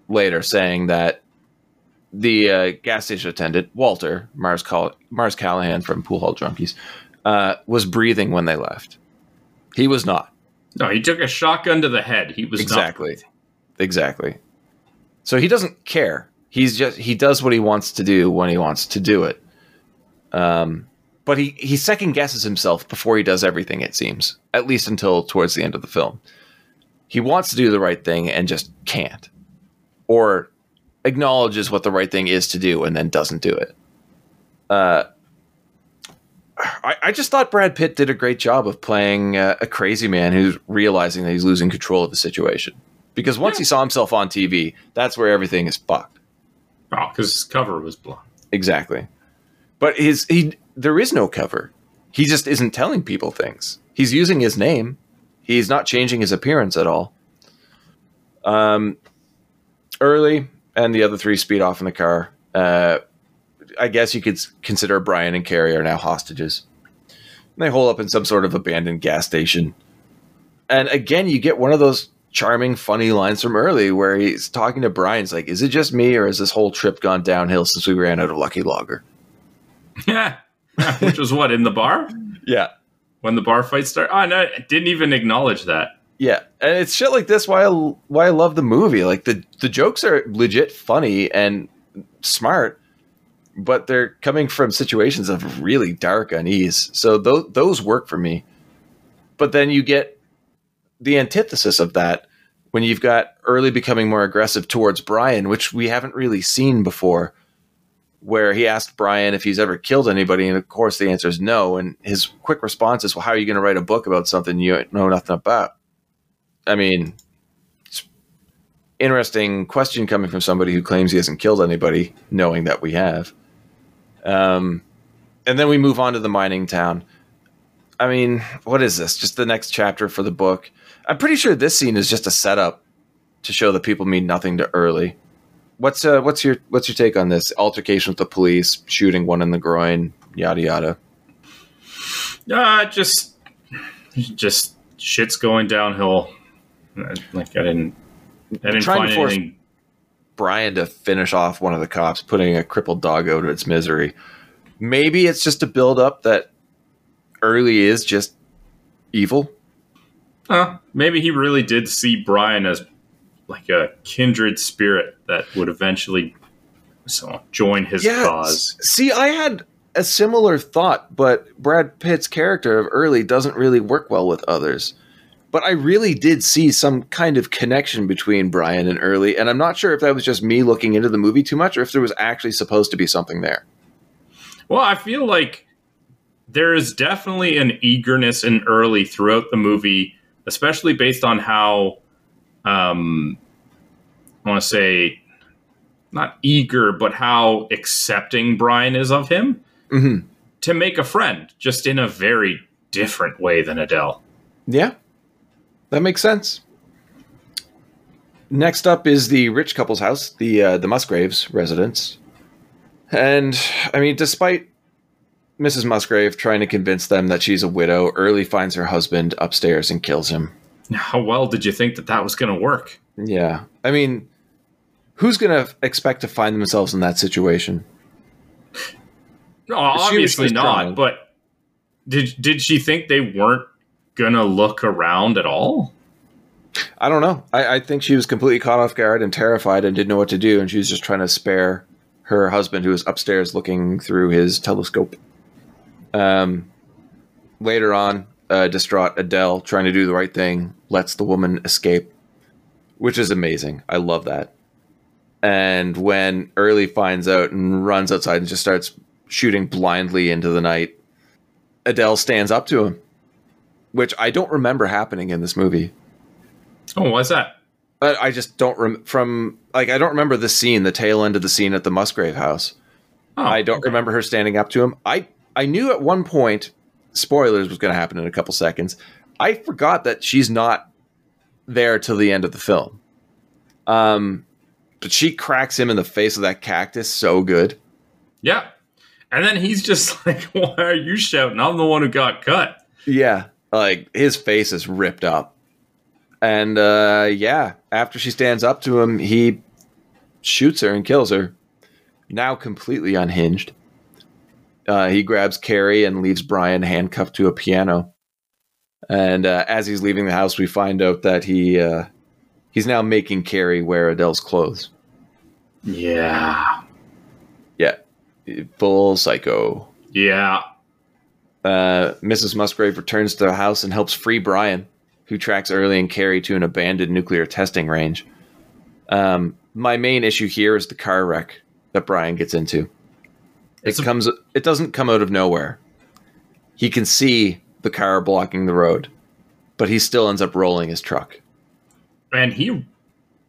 later, saying that the uh, gas station attendant Walter Mars, Call- Mars Callahan from Poolhall Junkies uh, was breathing when they left. He was not. No, he took a shotgun to the head. He was not Exactly. Exactly. So he doesn't care. He's just he does what he wants to do when he wants to do it. Um, but he he second guesses himself before he does everything. It seems, at least until towards the end of the film, he wants to do the right thing and just can't, or acknowledges what the right thing is to do and then doesn't do it. Uh, I, I just thought Brad Pitt did a great job of playing uh, a crazy man who's realizing that he's losing control of the situation. Because once he saw himself on TV, that's where everything is fucked. Oh, because his cover was blown. Exactly. But his he there is no cover. He just isn't telling people things. He's using his name. He's not changing his appearance at all. Um, early and the other three speed off in the car. Uh, I guess you could consider Brian and Carrie are now hostages. And they hole up in some sort of abandoned gas station. And again, you get one of those charming, funny lines from early where he's talking to Brian. He's like, Is it just me, or has this whole trip gone downhill since we ran out of Lucky Lager? Yeah. Which was what, in the bar? Yeah. When the bar fight started? Oh, no, I didn't even acknowledge that. Yeah, and it's shit like this why I why I love the movie. Like the the jokes are legit funny and smart, but they're coming from situations of really dark unease. So those those work for me. But then you get the antithesis of that when you've got early becoming more aggressive towards Brian, which we haven't really seen before, where he asked Brian if he's ever killed anybody, and of course the answer is no. And his quick response is, "Well, how are you going to write a book about something you know nothing about?" I mean, interesting question coming from somebody who claims he hasn't killed anybody, knowing that we have. Um, and then we move on to the mining town. I mean, what is this? Just the next chapter for the book. I'm pretty sure this scene is just a setup to show that people mean nothing to early. What's uh, what's your what's your take on this altercation with the police, shooting one in the groin, yada yada? Uh, just, just shit's going downhill. Like I didn't, I didn't Trying to find force- anything. Brian to finish off one of the cops, putting a crippled dog out of its misery. Maybe it's just a build up that early is just evil. Uh, maybe he really did see Brian as like a kindred spirit that would eventually so join his cause. See, I had a similar thought, but Brad Pitt's character of Early doesn't really work well with others. But I really did see some kind of connection between Brian and Early, and I'm not sure if that was just me looking into the movie too much or if there was actually supposed to be something there. Well, I feel like there is definitely an eagerness in early throughout the movie, especially based on how um, I want to say not eager, but how accepting Brian is of him hmm to make a friend, just in a very different way than Adele. Yeah, that makes sense. Next up is the rich couple's house, the uh, the Musgraves residence, and I mean, despite Mrs. Musgrave trying to convince them that she's a widow, Early finds her husband upstairs and kills him. How well did you think that that was going to work? Yeah, I mean, who's gonna expect to find themselves in that situation? No, obviously not. strong. But did did she think they weren't gonna look around at all? I don't know. I, I think she was completely caught off guard and terrified and didn't know what to do, and she was just trying to spare her husband, who was upstairs looking through his telescope. Um, later on, uh, distraught Adele, trying to do the right thing, lets the woman escape, which is amazing. I love that. And when Early finds out and runs outside and just starts shooting blindly into the night, Adele stands up to him, which I don't remember happening in this movie. Oh, why's that? But I just don't rem- from like I don't remember the scene, the tail end of the scene at the Musgrave house. Oh, I don't okay. remember her standing up to him. I I knew at one point, spoilers was going to happen in a couple seconds. I forgot that she's not there till the end of the film. Um, but she cracks him in the face with that cactus so good. Yeah. And then he's just like, Why are you shouting? I'm the one who got cut. Yeah, like his face is ripped up. And uh yeah, after she stands up to him, he shoots her and kills her. Now completely unhinged. Uh, he grabs Carrie and leaves Brian handcuffed to a piano. And uh, as he's leaving the house, we find out that he uh, he's now making Carrie wear Adele's clothes. Yeah. Yeah, full psycho. Yeah. Uh, Mrs. Musgrave returns to the house and helps free Brian, who tracks Early and Carrie to an abandoned nuclear testing range. Um, my main issue here is the car wreck that Brian gets into. It a- comes. It doesn't come out of nowhere. He can see the car blocking the road, but he still ends up rolling his truck. And he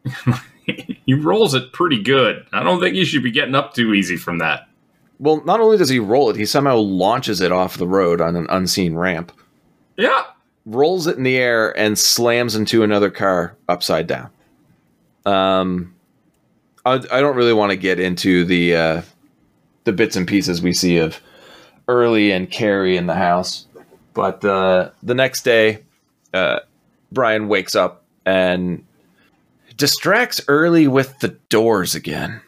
he rolls it pretty good. I don't think you should be getting up too easy from that. Well, not only does he roll it, he somehow launches it off the road on an unseen ramp, Yeah. rolls it in the air, and slams into another car upside down. Um, I, I don't really want to get into the uh, the bits and pieces we see of Early and Carrie in the house, but uh, the next day, uh, Brian wakes up and distracts Early with the doors again.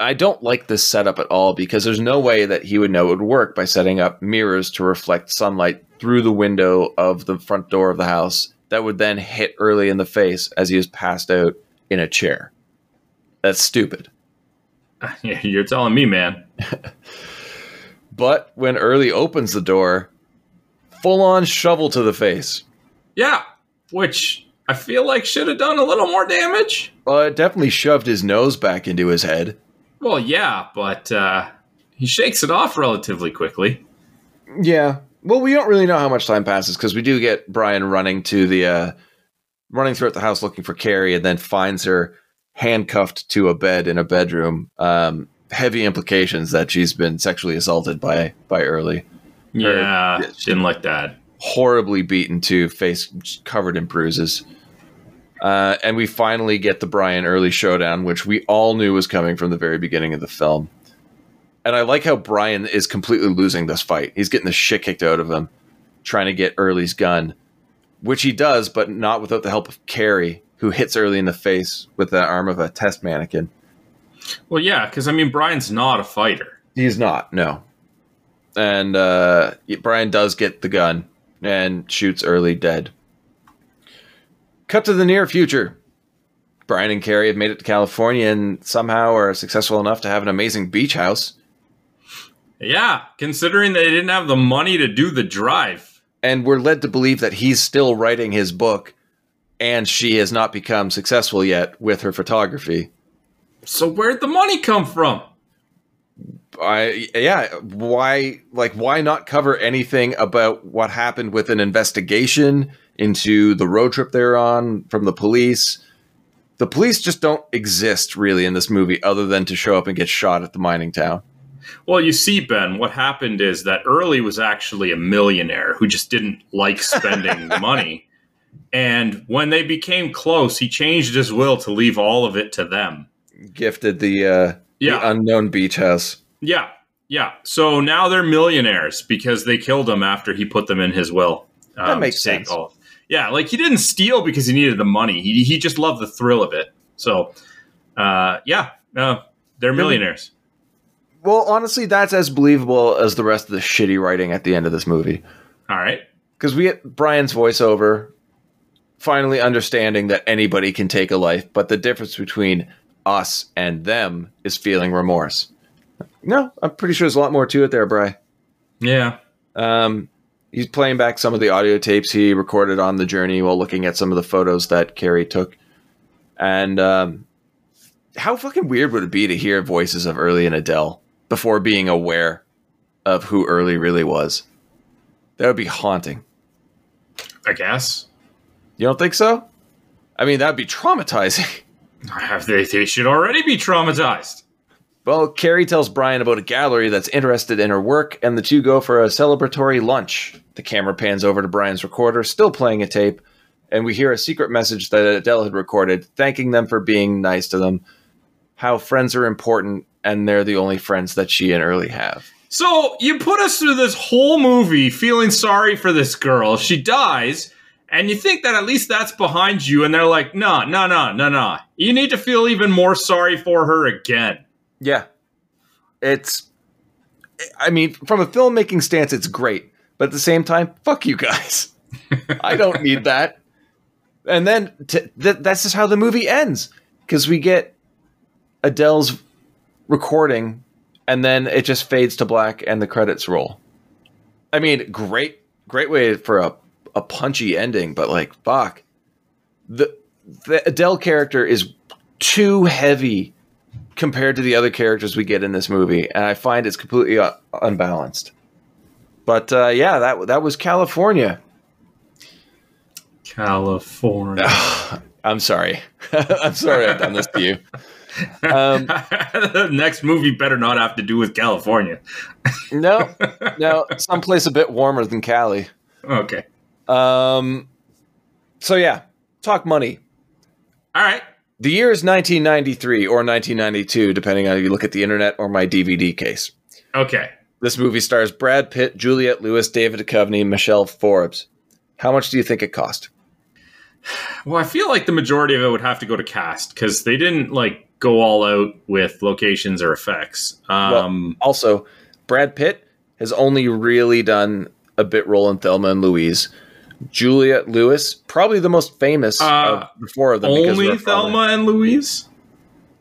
I don't like this setup at all because there's no way that he would know it would work by setting up mirrors to reflect sunlight through the window of the front door of the house that would then hit Early in the face as he is passed out in a chair. That's stupid. You're telling me, man. But when Early opens the door, full on shovel to the face. Yeah. Which I feel like should have done a little more damage. Well, it definitely shoved his nose back into his head. Well, yeah, but uh, he shakes it off relatively quickly. Yeah. Well, we don't really know how much time passes because we do get Brian running to the uh running throughout the house looking for Carrie and then finds her handcuffed to a bed in a bedroom. Um heavy implications that she's been sexually assaulted by by Early. Yeah, didn't like that. Horribly beaten to face covered in bruises. Uh, and we finally get the Brian Early showdown, which we all knew was coming from the very beginning of the film. And I like how Brian is completely losing this fight. He's getting the shit kicked out of him, trying to get Early's gun, which he does, but not without the help of Carrie, who hits Early in the face with the arm of a test mannequin. Well, yeah, because I mean, Brian's not a fighter. He's not, no. And uh, Brian does get the gun and shoots Early dead. Cut to the near future. Brian and Carrie have made it to California and somehow are successful enough to have an amazing beach house. Yeah, considering they didn't have the money to do the drive. And we're led to believe that he's still writing his book and she has not become successful yet with her photography. So where'd the money come from? I yeah, why like why not cover anything about what happened with an investigation into the road trip they're on from the police? The police just don't exist really in this movie other than to show up and get shot at the mining town. Well, you see, Ben, what happened is that Early was actually a millionaire who just didn't like spending the money. And when they became close, he changed his will to leave all of it to them. Gifted the uh Yeah. the unknown beach house. Yeah, yeah. So now they're millionaires because they killed him after he put them in his will. um, That makes sense. Yeah, like he didn't steal because he needed the money. He he just loved the thrill of it. So, uh, yeah, uh, they're millionaires. Well, honestly, that's as believable as the rest of the shitty writing at the end of this movie. All right. Because we get Brian's voiceover finally understanding that anybody can take a life, but the difference between us and them is feeling remorse. No, I'm pretty sure there's a lot more to it there, Bry. Yeah. Um, he's playing back some of the audio tapes he recorded on the journey while looking at some of the photos that Carrie took. And um, how fucking weird would it be to hear voices of Early and Adele before being aware of who Early really was? That would be haunting. I guess. You don't think so? I mean, that'd be traumatizing. They, they should already be traumatized. Well, Carrie tells Brian about a gallery that's interested in her work, and the two go for a celebratory lunch. The camera pans over to Brian's recorder, still playing a tape, and we hear a secret message that Adele had recorded, thanking them for being nice to them, how friends are important, and they're the only friends that she and Early have. So you put us through this whole movie feeling sorry for this girl. She dies, and you think that at least that's behind you, and they're like, no, no, no, no, no. You need to feel even more sorry for her again. Yeah. It's, I mean, from a filmmaking stance, it's great, but at the same time, fuck you guys. I don't need that. And then t- th- that's just how the movie ends because we get Adele's recording and then it just fades to black and the credits roll. I mean, great, great way for a, a punchy ending, but like, fuck. The, the Adele character is too heavy compared to the other characters we get in this movie, and I find it's completely uh, unbalanced. But uh, yeah, that that was Kalifornia. California. I'm sorry. I'm sorry I've done this to you. Um, the next movie better not have to do with California. no, no, someplace a bit warmer than Cali. Okay. Um, so yeah, talk money. All right. The year is 1993 or 1992, depending on if you look at the internet or my DVD case. Okay. This movie stars Brad Pitt, Juliette Lewis, David Duchovny, Michelle Forbes. How much do you think it cost? Well, I feel like the majority of it would have to go to cast because they didn't like go all out with locations or effects. Um, Also, Brad Pitt has only really done a bit role in Thelma and Louise. Juliette Lewis, probably the most famous Uh, of the four of them. only. Thelma and Louise.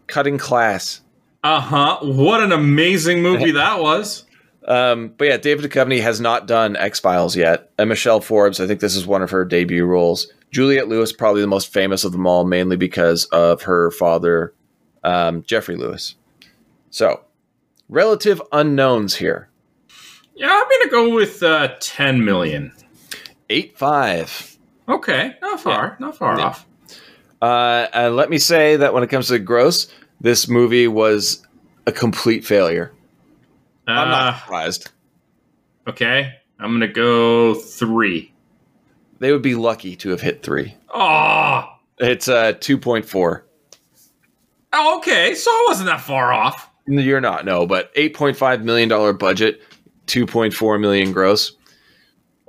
Cutting Class. Uh huh. What an amazing movie that was. Um, but yeah, David Duchovny has not done X Files yet, and Michelle Forbes. I think this is one of her debut roles. Juliette Lewis, probably the most famous of them all, mainly because of her father, um, Geoffrey Lewis. So, relative unknowns here. Yeah, I'm gonna go with uh, 10 million. Eight five. Okay, not far, not far Yeah. off. Uh, and let me say that when it comes to gross, this movie was a complete failure. I'm Uh, not surprised. okay, I'm gonna go three. They would be lucky to have hit three. Oh, It's uh, 2.4. oh, okay, so I wasn't that far off. You're not, no, but $8.5 million budget, 2.4 million gross.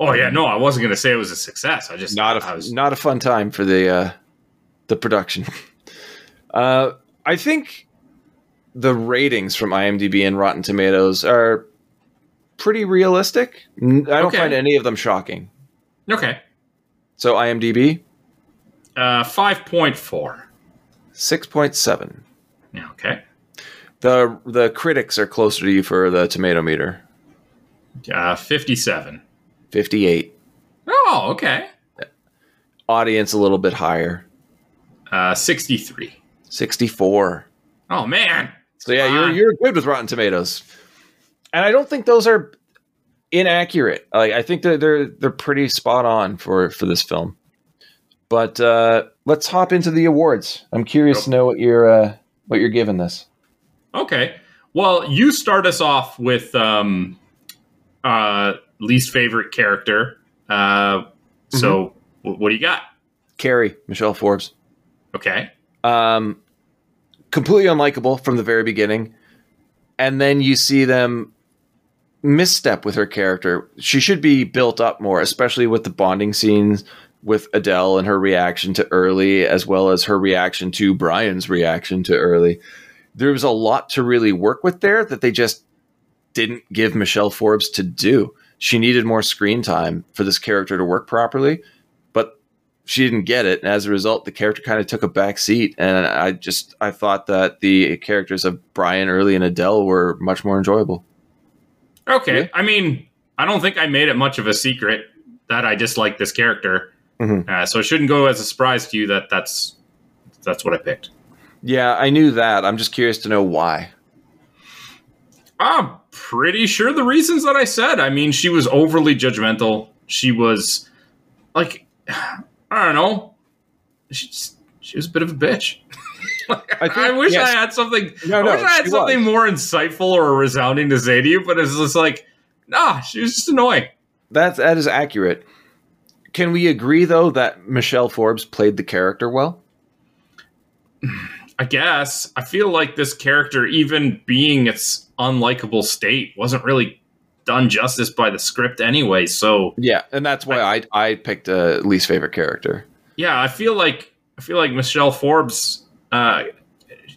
Oh yeah, no, I wasn't gonna say it was a success. I just Not a, was, not a fun time for the, uh, the production. uh, I think the ratings from IMDb and Rotten Tomatoes are pretty realistic. I don't Okay. find any of them shocking. okay. So IMDb, Uh, five point four. 6.7. Yeah, okay. The the critics are closer to you for the tomato meter. Uh, fifty-seven. 58. Oh, okay. Audience a little bit higher. Uh, sixty-three. 64. Oh man. So yeah, you're you're good with Rotten Tomatoes. And I don't think those are inaccurate. Like I think that they're they're pretty spot on for for this film. But uh let's hop into the awards. I'm curious to know what you're uh what you're giving this. Okay. Well, you start us off with um, uh, least favorite character. Uh, so, wh- what do you got? Carrie, Michelle Forbes. Okay. um, completely unlikable from the very beginning. And then you see them misstep with her character. She should be built up more, especially with the bonding scenes with Adele and her reaction to Early, as well as her reaction to Brian's reaction to Early. There was a lot to really work with there that they just didn't give Michelle Forbes to do. She needed more screen time for this character to work properly, but she didn't get it, and as a result, the character kind of took a back seat. And I just I thought that the characters of Brian, Early, and Adele were much more enjoyable. Okay. Yeah. I mean, I don't think I made it much of a secret that I dislike this character. Mhm. Uh, so it shouldn't go as a surprise to you that that's that's what I picked. Yeah, I knew that. I'm just curious to know why. I'm pretty sure the reasons that I said. I mean, she was overly judgmental. She was like, I don't know. She just, she was a bit of a bitch. Like, I I, wish yes. I had something. No, I no, wish I had something was. more insightful or resounding to say to you, but it's just like, nah, she was just annoying. That's that is accurate. Can we agree though that Michelle Forbes played the character well? I guess I feel like this character, even being its unlikable state, wasn't really done justice by the script anyway. So Yeah, and that's why I I picked a least favorite character. yeah, I feel like I feel like Michelle Forbes uh,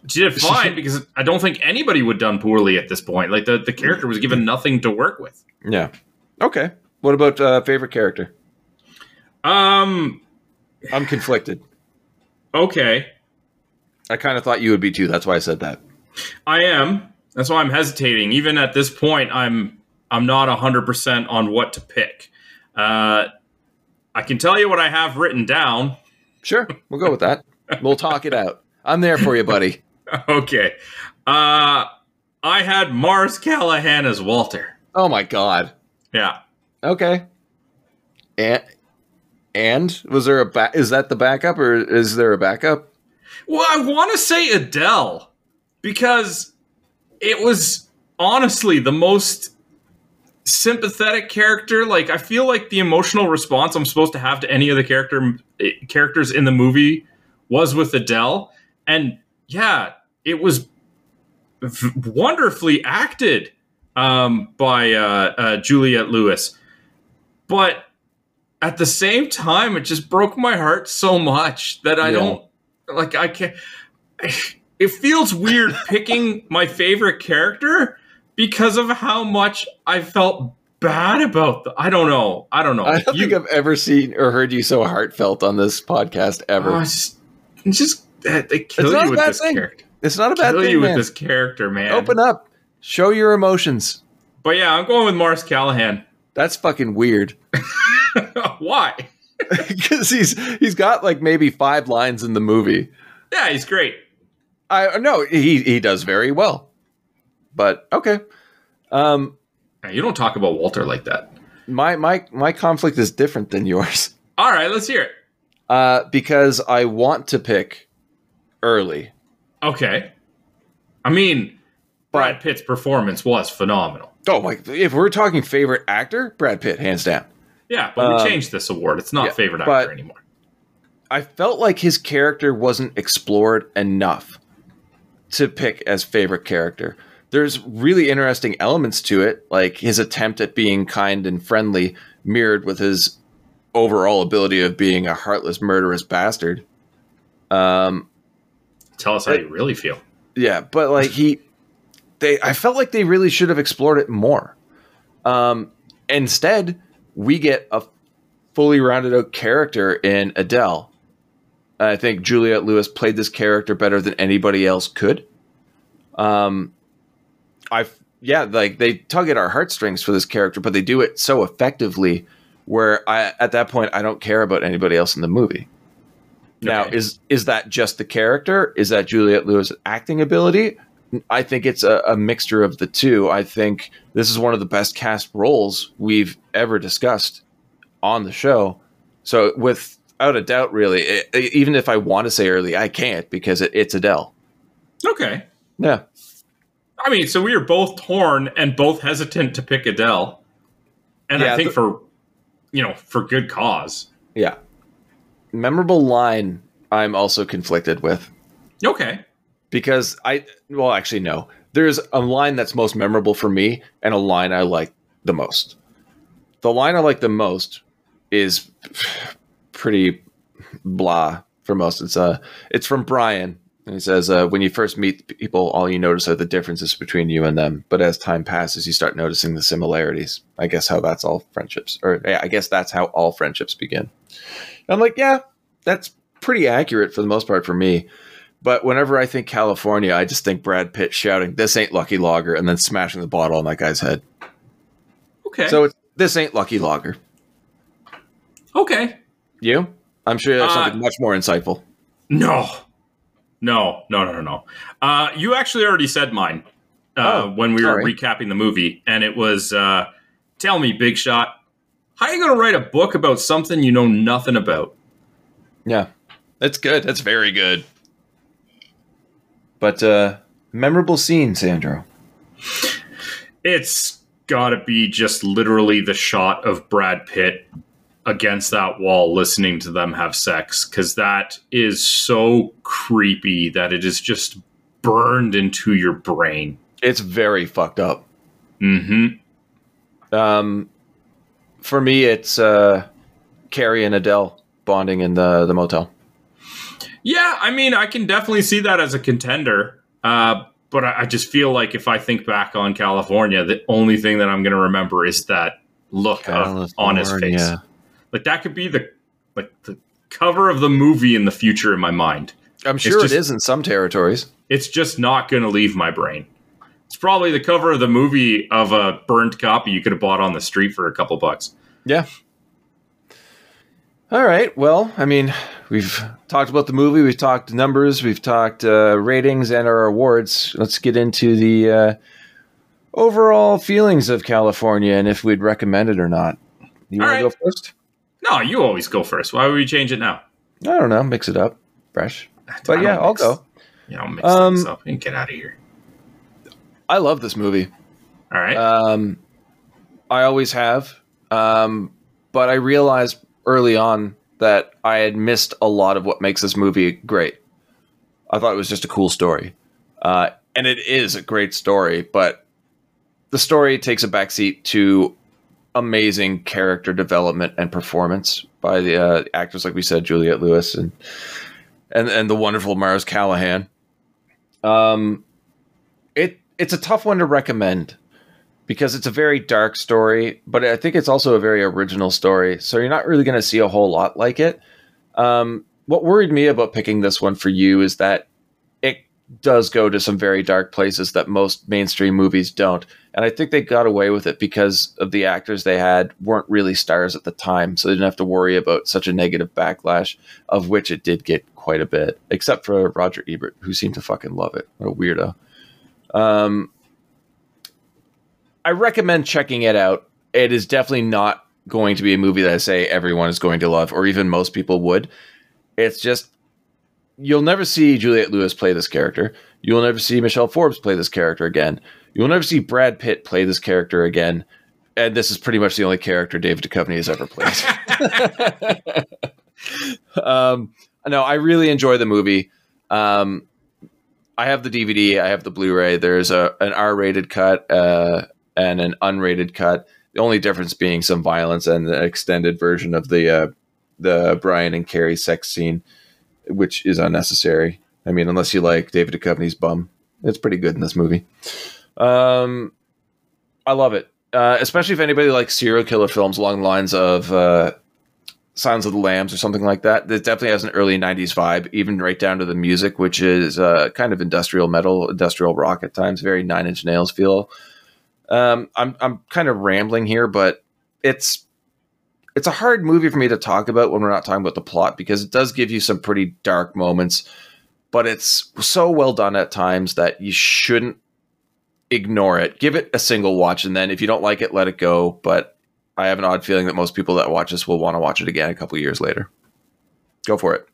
she did fine because I don't think anybody would done poorly at this point. Like the, the character was given nothing to work with. Yeah. Okay. What about uh, favorite character? Um. I'm conflicted. Okay, I kind of thought you would be too. That's why I said that. I am. That's why I'm hesitating. Even at this point, I'm I'm not hundred percent on what to pick. Uh, I can tell you what I have written down. Sure, we'll go with that. We'll talk it out. I'm there for you, buddy. Okay. Uh, I had Mars Callahan as Walter. Oh my god. Yeah. Okay. And and was there a back? Is that the backup, or is there a backup? Well, I want to say Adele because it was honestly the most sympathetic character. Like I feel like the emotional response I'm supposed to have to any of the character eh, characters in the movie was with Adele, and yeah, it was wonderfully acted um, by uh, uh, Juliette Lewis, but at the same time, it just broke my heart so much that I Yeah. don't like. I can't. It feels weird picking my favorite character because of how much I felt bad about the. I don't know. I don't know. I don't You- think I've ever seen or heard you so heartfelt on this podcast ever. Oh, it's just, it's just uh, they kill not a you with bad this thing. character. it's not a bad Kill thing, you with this character, man. Open up, show your emotions. But yeah, I'm going with Mars Callahan. That's fucking weird. Why? because he's he's got like maybe five lines in the movie. Yeah, he's great. I no, he he does very well. But okay, um, You don't talk about Walter like that. my my my conflict is different than yours. All right, let's hear it. Uh, because I want to pick Early. Okay. I mean, Brad Pitt's performance was phenomenal. Oh my! If we're talking favorite actor, Brad Pitt, hands down. Yeah, but we Um, changed this award. It's not yeah, favorite actor but- anymore. I felt like his character wasn't explored enough to pick as favorite character. There's really interesting elements to it, like his attempt at being kind and friendly, mirrored with his overall ability of being a heartless, murderous bastard. Um, Tell us how you really feel. yeah, but like he, they, I felt like they really should have explored it more. Um, instead, we get a fully rounded out character in Adele. I think Juliette Lewis played this character better than anybody else could. Um, I yeah, like they tug at our heartstrings for this character, but they do it so effectively. Where I at that point I don't care about anybody else in the movie. Now, Okay. is is that just the character? Is that Juliette Lewis' acting ability? I think it's a, a mixture of the two. I think this is one of the best cast roles we've ever discussed on the show. So, without a doubt, really, it, even if I want to say Early, I can't because it, it's Adele. Okay. Yeah, I mean, so we were both torn and both hesitant to pick Adele. And Yeah, I think for, you know, for good cause. yeah. Memorable line. I'm also conflicted with. Okay. because I well actually no. There's a line that's most memorable for me and a line I like the most. The line I like the most is pretty blah for most. It's uh it's from Brian. And he says, uh, when you first meet people, all you notice are the differences between you and them. But as time passes, you start noticing the similarities. I guess how that's all friendships, or yeah, I guess that's how all friendships begin. I'm like, yeah, that's pretty accurate for the most part for me. But whenever I think Kalifornia, I just think Brad Pitt shouting, "This ain't Lucky Lager," and then smashing the bottle on that guy's head. Okay. So it's this ain't Lucky Lager. okay. You? I'm sure you have Uh, something much more insightful. No. No, no, no, no, no. Uh, you actually already said mine uh, Oh, when we were recapping the movie, and it was uh, Tell me, Big Shot, how are you going to write a book about something you know nothing about? Yeah, that's good. That's very good. But uh memorable scene, Sandro. It's got to be just literally the shot of Brad Pitt against that wall listening to them have sex because that is so creepy that it is just burned into your brain. It's very fucked up. hmm Um, for me, it's uh, Carrie and Adele bonding in the the motel. Yeah, I mean, I can definitely see that as a contender. Uh, but I, I just feel like if I think back on Kalifornia, the only thing that I'm going to remember is that look of, on his face. Like that could be the like the cover of the movie in the future in my mind. I'm sure just- it is in some territories. It's just not going to leave my brain. It's probably the cover of the movie of a burned copy you could have bought on the street for a couple bucks. Yeah. All right. Well, I mean, we've talked about the movie, we've talked numbers, we've talked uh, ratings and our awards. Let's get into the uh, overall feelings of Kalifornia and if we'd recommend it or not. You want to go first? No, you always go first. Why would we change it now? I don't know. Mix it up. Fresh. But yeah, don't I'll mix- go. You know, mix Um, things up and get out of here. I love this movie. All right. Um, I always have. Um, but I realized early on that I had missed a lot of what makes this movie great. I thought it was just a cool story. Uh, and it is a great story, but the story takes a backseat to amazing character development and performance by the uh, actors, like we said, Juliette Lewis and and and the wonderful Mars Callahan. Um, it it's a tough one to recommend because it's a very dark story, but I think it's also a very original story. So you're not really going to see a whole lot like it. Um, what worried me about picking this one for you is that does go to some very dark places that most mainstream movies don't. And I think they got away with it because of the actors they had weren't really stars at the time, so they didn't have to worry about such a negative backlash, of which it did get quite a bit, except for Roger Ebert, who seemed to fucking love it. What a weirdo. Um, I recommend checking it out. It is definitely not going to be a movie that I say everyone is going to love, or even most people would. It's just you'll never see Juliette Lewis play this character. You'll never see Michelle Forbes play this character again. You'll never see Brad Pitt play this character again. And this is pretty much the only character David Duchovny has ever played. um, no, I really enjoy the movie. Um, I have the DVD, I have the Blu-ray. There's a an R-rated cut uh, and an unrated cut. The only difference being some violence and the extended version of the uh, the Brian and Carrie sex scene, which is unnecessary. I mean, unless you like David Duchovny's bum, it's pretty good in this movie. Um, I love it, uh, especially if anybody likes serial killer films along the lines of uh, of the Lambs or something like that. It definitely has an early '90s vibe, even right down to the music, which is uh, kind of industrial metal, industrial rock at times, very Nine Inch Nails feel. Um, I'm I'm kind of rambling here, but it's it's a hard movie for me to talk about when we're not talking about the plot because it does give you some pretty dark moments, but it's so well done at times that you shouldn't ignore it. Give it a single watch, and then if you don't like it, let it go. But I have an odd feeling that most people that watch this will want to watch it again a couple years later. Go for it.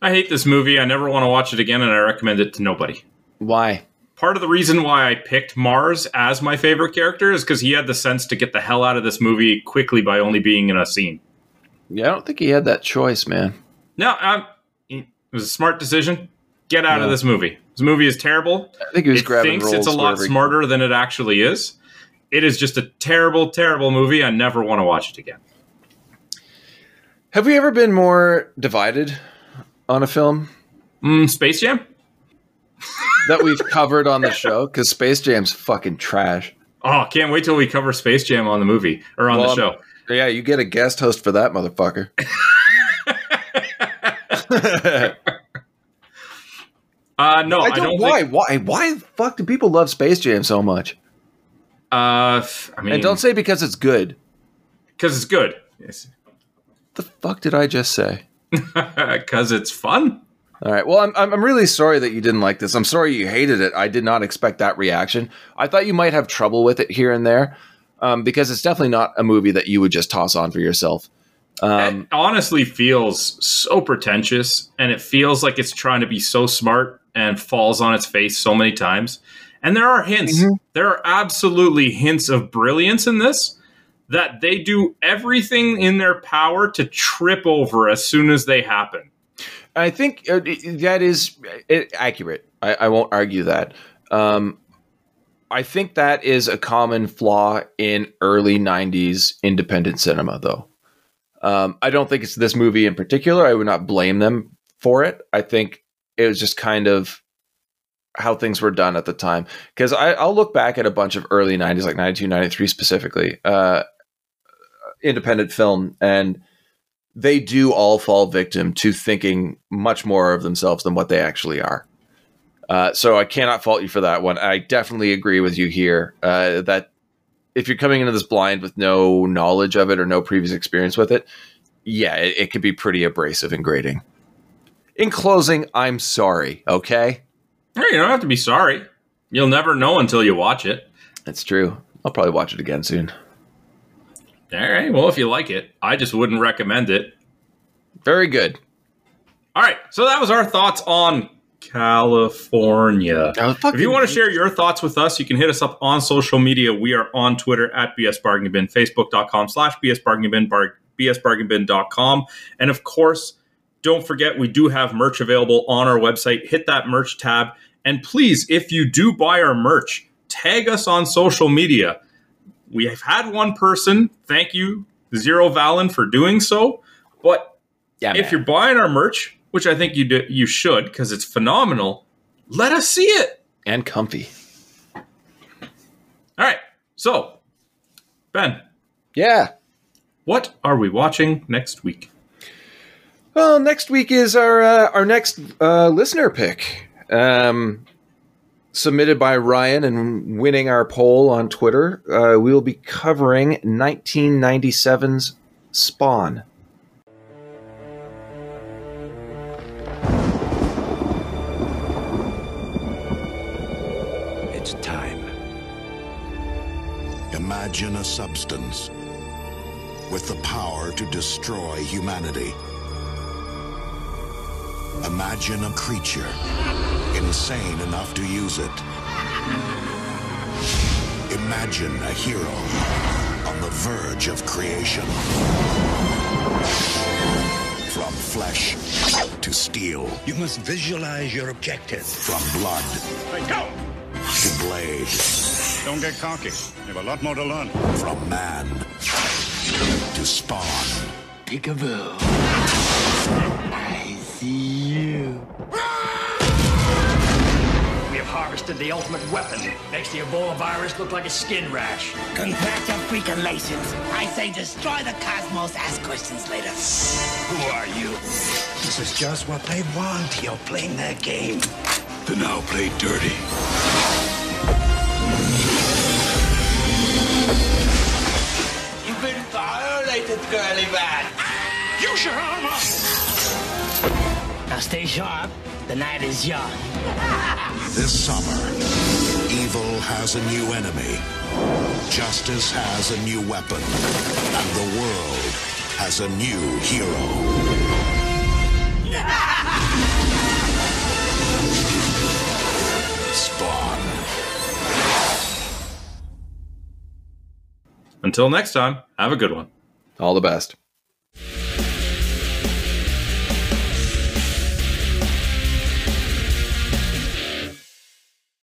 I hate this movie. I never want to watch it again, and I recommend it to nobody. Why? Part of the reason why I picked Mars as my favorite character is because he had the sense to get the hell out of this movie quickly by only being in a scene. Yeah, I don't think he had that choice, man. No, um, it was a smart decision. Get out Yeah. of this movie. This movie is terrible. I think he was it grabbing thinks it's a lot smarter than it actually is. It is just a terrible, terrible movie. I never want to watch it again. Have we ever been more divided on a film Mm, Space Jam? that we've covered on the show? Because Space Jam's fucking trash. Oh, can't wait till we cover Space Jam on the movie or on Well, the show. Yeah, you get a guest host for that motherfucker. Uh, no, I I don't, don't. why, Think, why, why the fuck do people love Space Jam so much? uh, I mean, And don't say because it's good. because it's good. Yes. The fuck did I just say? Because it's fun. All right. Well, I'm, I'm I'm really sorry that you didn't like this. I'm sorry you hated it. I did not expect that reaction. I thought you might have trouble with it here and there, um, because it's definitely not a movie that you would just toss on for yourself. Um, it honestly feels so pretentious, and it feels like it's trying to be so smart and falls on its face so many times. And there are hints. Mm-hmm. There are absolutely hints of brilliance in this that they do everything in their power to trip over as soon as they happen. I think uh, that is uh, accurate. I, I won't argue that. Um, I think that is a common flaw in early '90s independent cinema, though. Um, I don't think it's this movie in particular. I would not blame them for it. I think it was just kind of how things were done at the time. Because I'll look back at a bunch of early '90s, like '92, '93 specifically, uh, independent film, and they do all fall victim to thinking much more of themselves than what they actually are. Uh, so I cannot fault you for that one. I definitely agree with you here uh, that if you're coming into this blind with no knowledge of it or no previous experience with it, yeah, it, it could be pretty abrasive and grating. In closing, I'm sorry. Okay, Hey, you don't have to be sorry. You'll never know until you watch it. that's true. I'll probably watch it again soon. All right. Well, if you like it, I just wouldn't recommend it. Very good. All right. So that was our thoughts on Kalifornia. If you want to share your thoughts with us, you can hit us up on social media. We are on Twitter at BS Bargain Bin, Facebook.com slash BS Bargain Bin, bar, BSBargainBin.com. And of course, don't forget we do have merch available on our website. Hit that merch tab. And please, if you do buy our merch, tag us on social media. We have had one person, thank you, Zero Valen, for doing so. But yeah, if you're buying our merch, which I think you do, you should because it's phenomenal, let us see it. and comfy. All right. So, Ben, Yeah. what are we watching next week? Well, next week is our uh, our next uh, listener pick, Um, submitted by Ryan and winning our poll on Twitter, uh, we will be covering 1997's Spawn. It's time. Imagine a substance with the power to destroy humanity. Imagine a creature insane enough to use it. Imagine a hero on the verge of creation. From flesh to steel, You must visualize your objective. from blood Hey, go! to blade, Don't get cocky. You have a lot more to learn. from man to spawn. Peekaboo. I see you. Ah! We have harvested the ultimate weapon. Makes the Ebola virus look like a skin rash. Congratulations. I say destroy the cosmos, ask questions later. Who are you? This is just what they want. You're playing their game. Then now play dirty. You've been violated, girly man. Use your armor! Now stay sharp. The night is young. This summer, evil has a new enemy. Justice has a new weapon. And the world has a new hero. Spawn. Until next time, have a good one. All the best.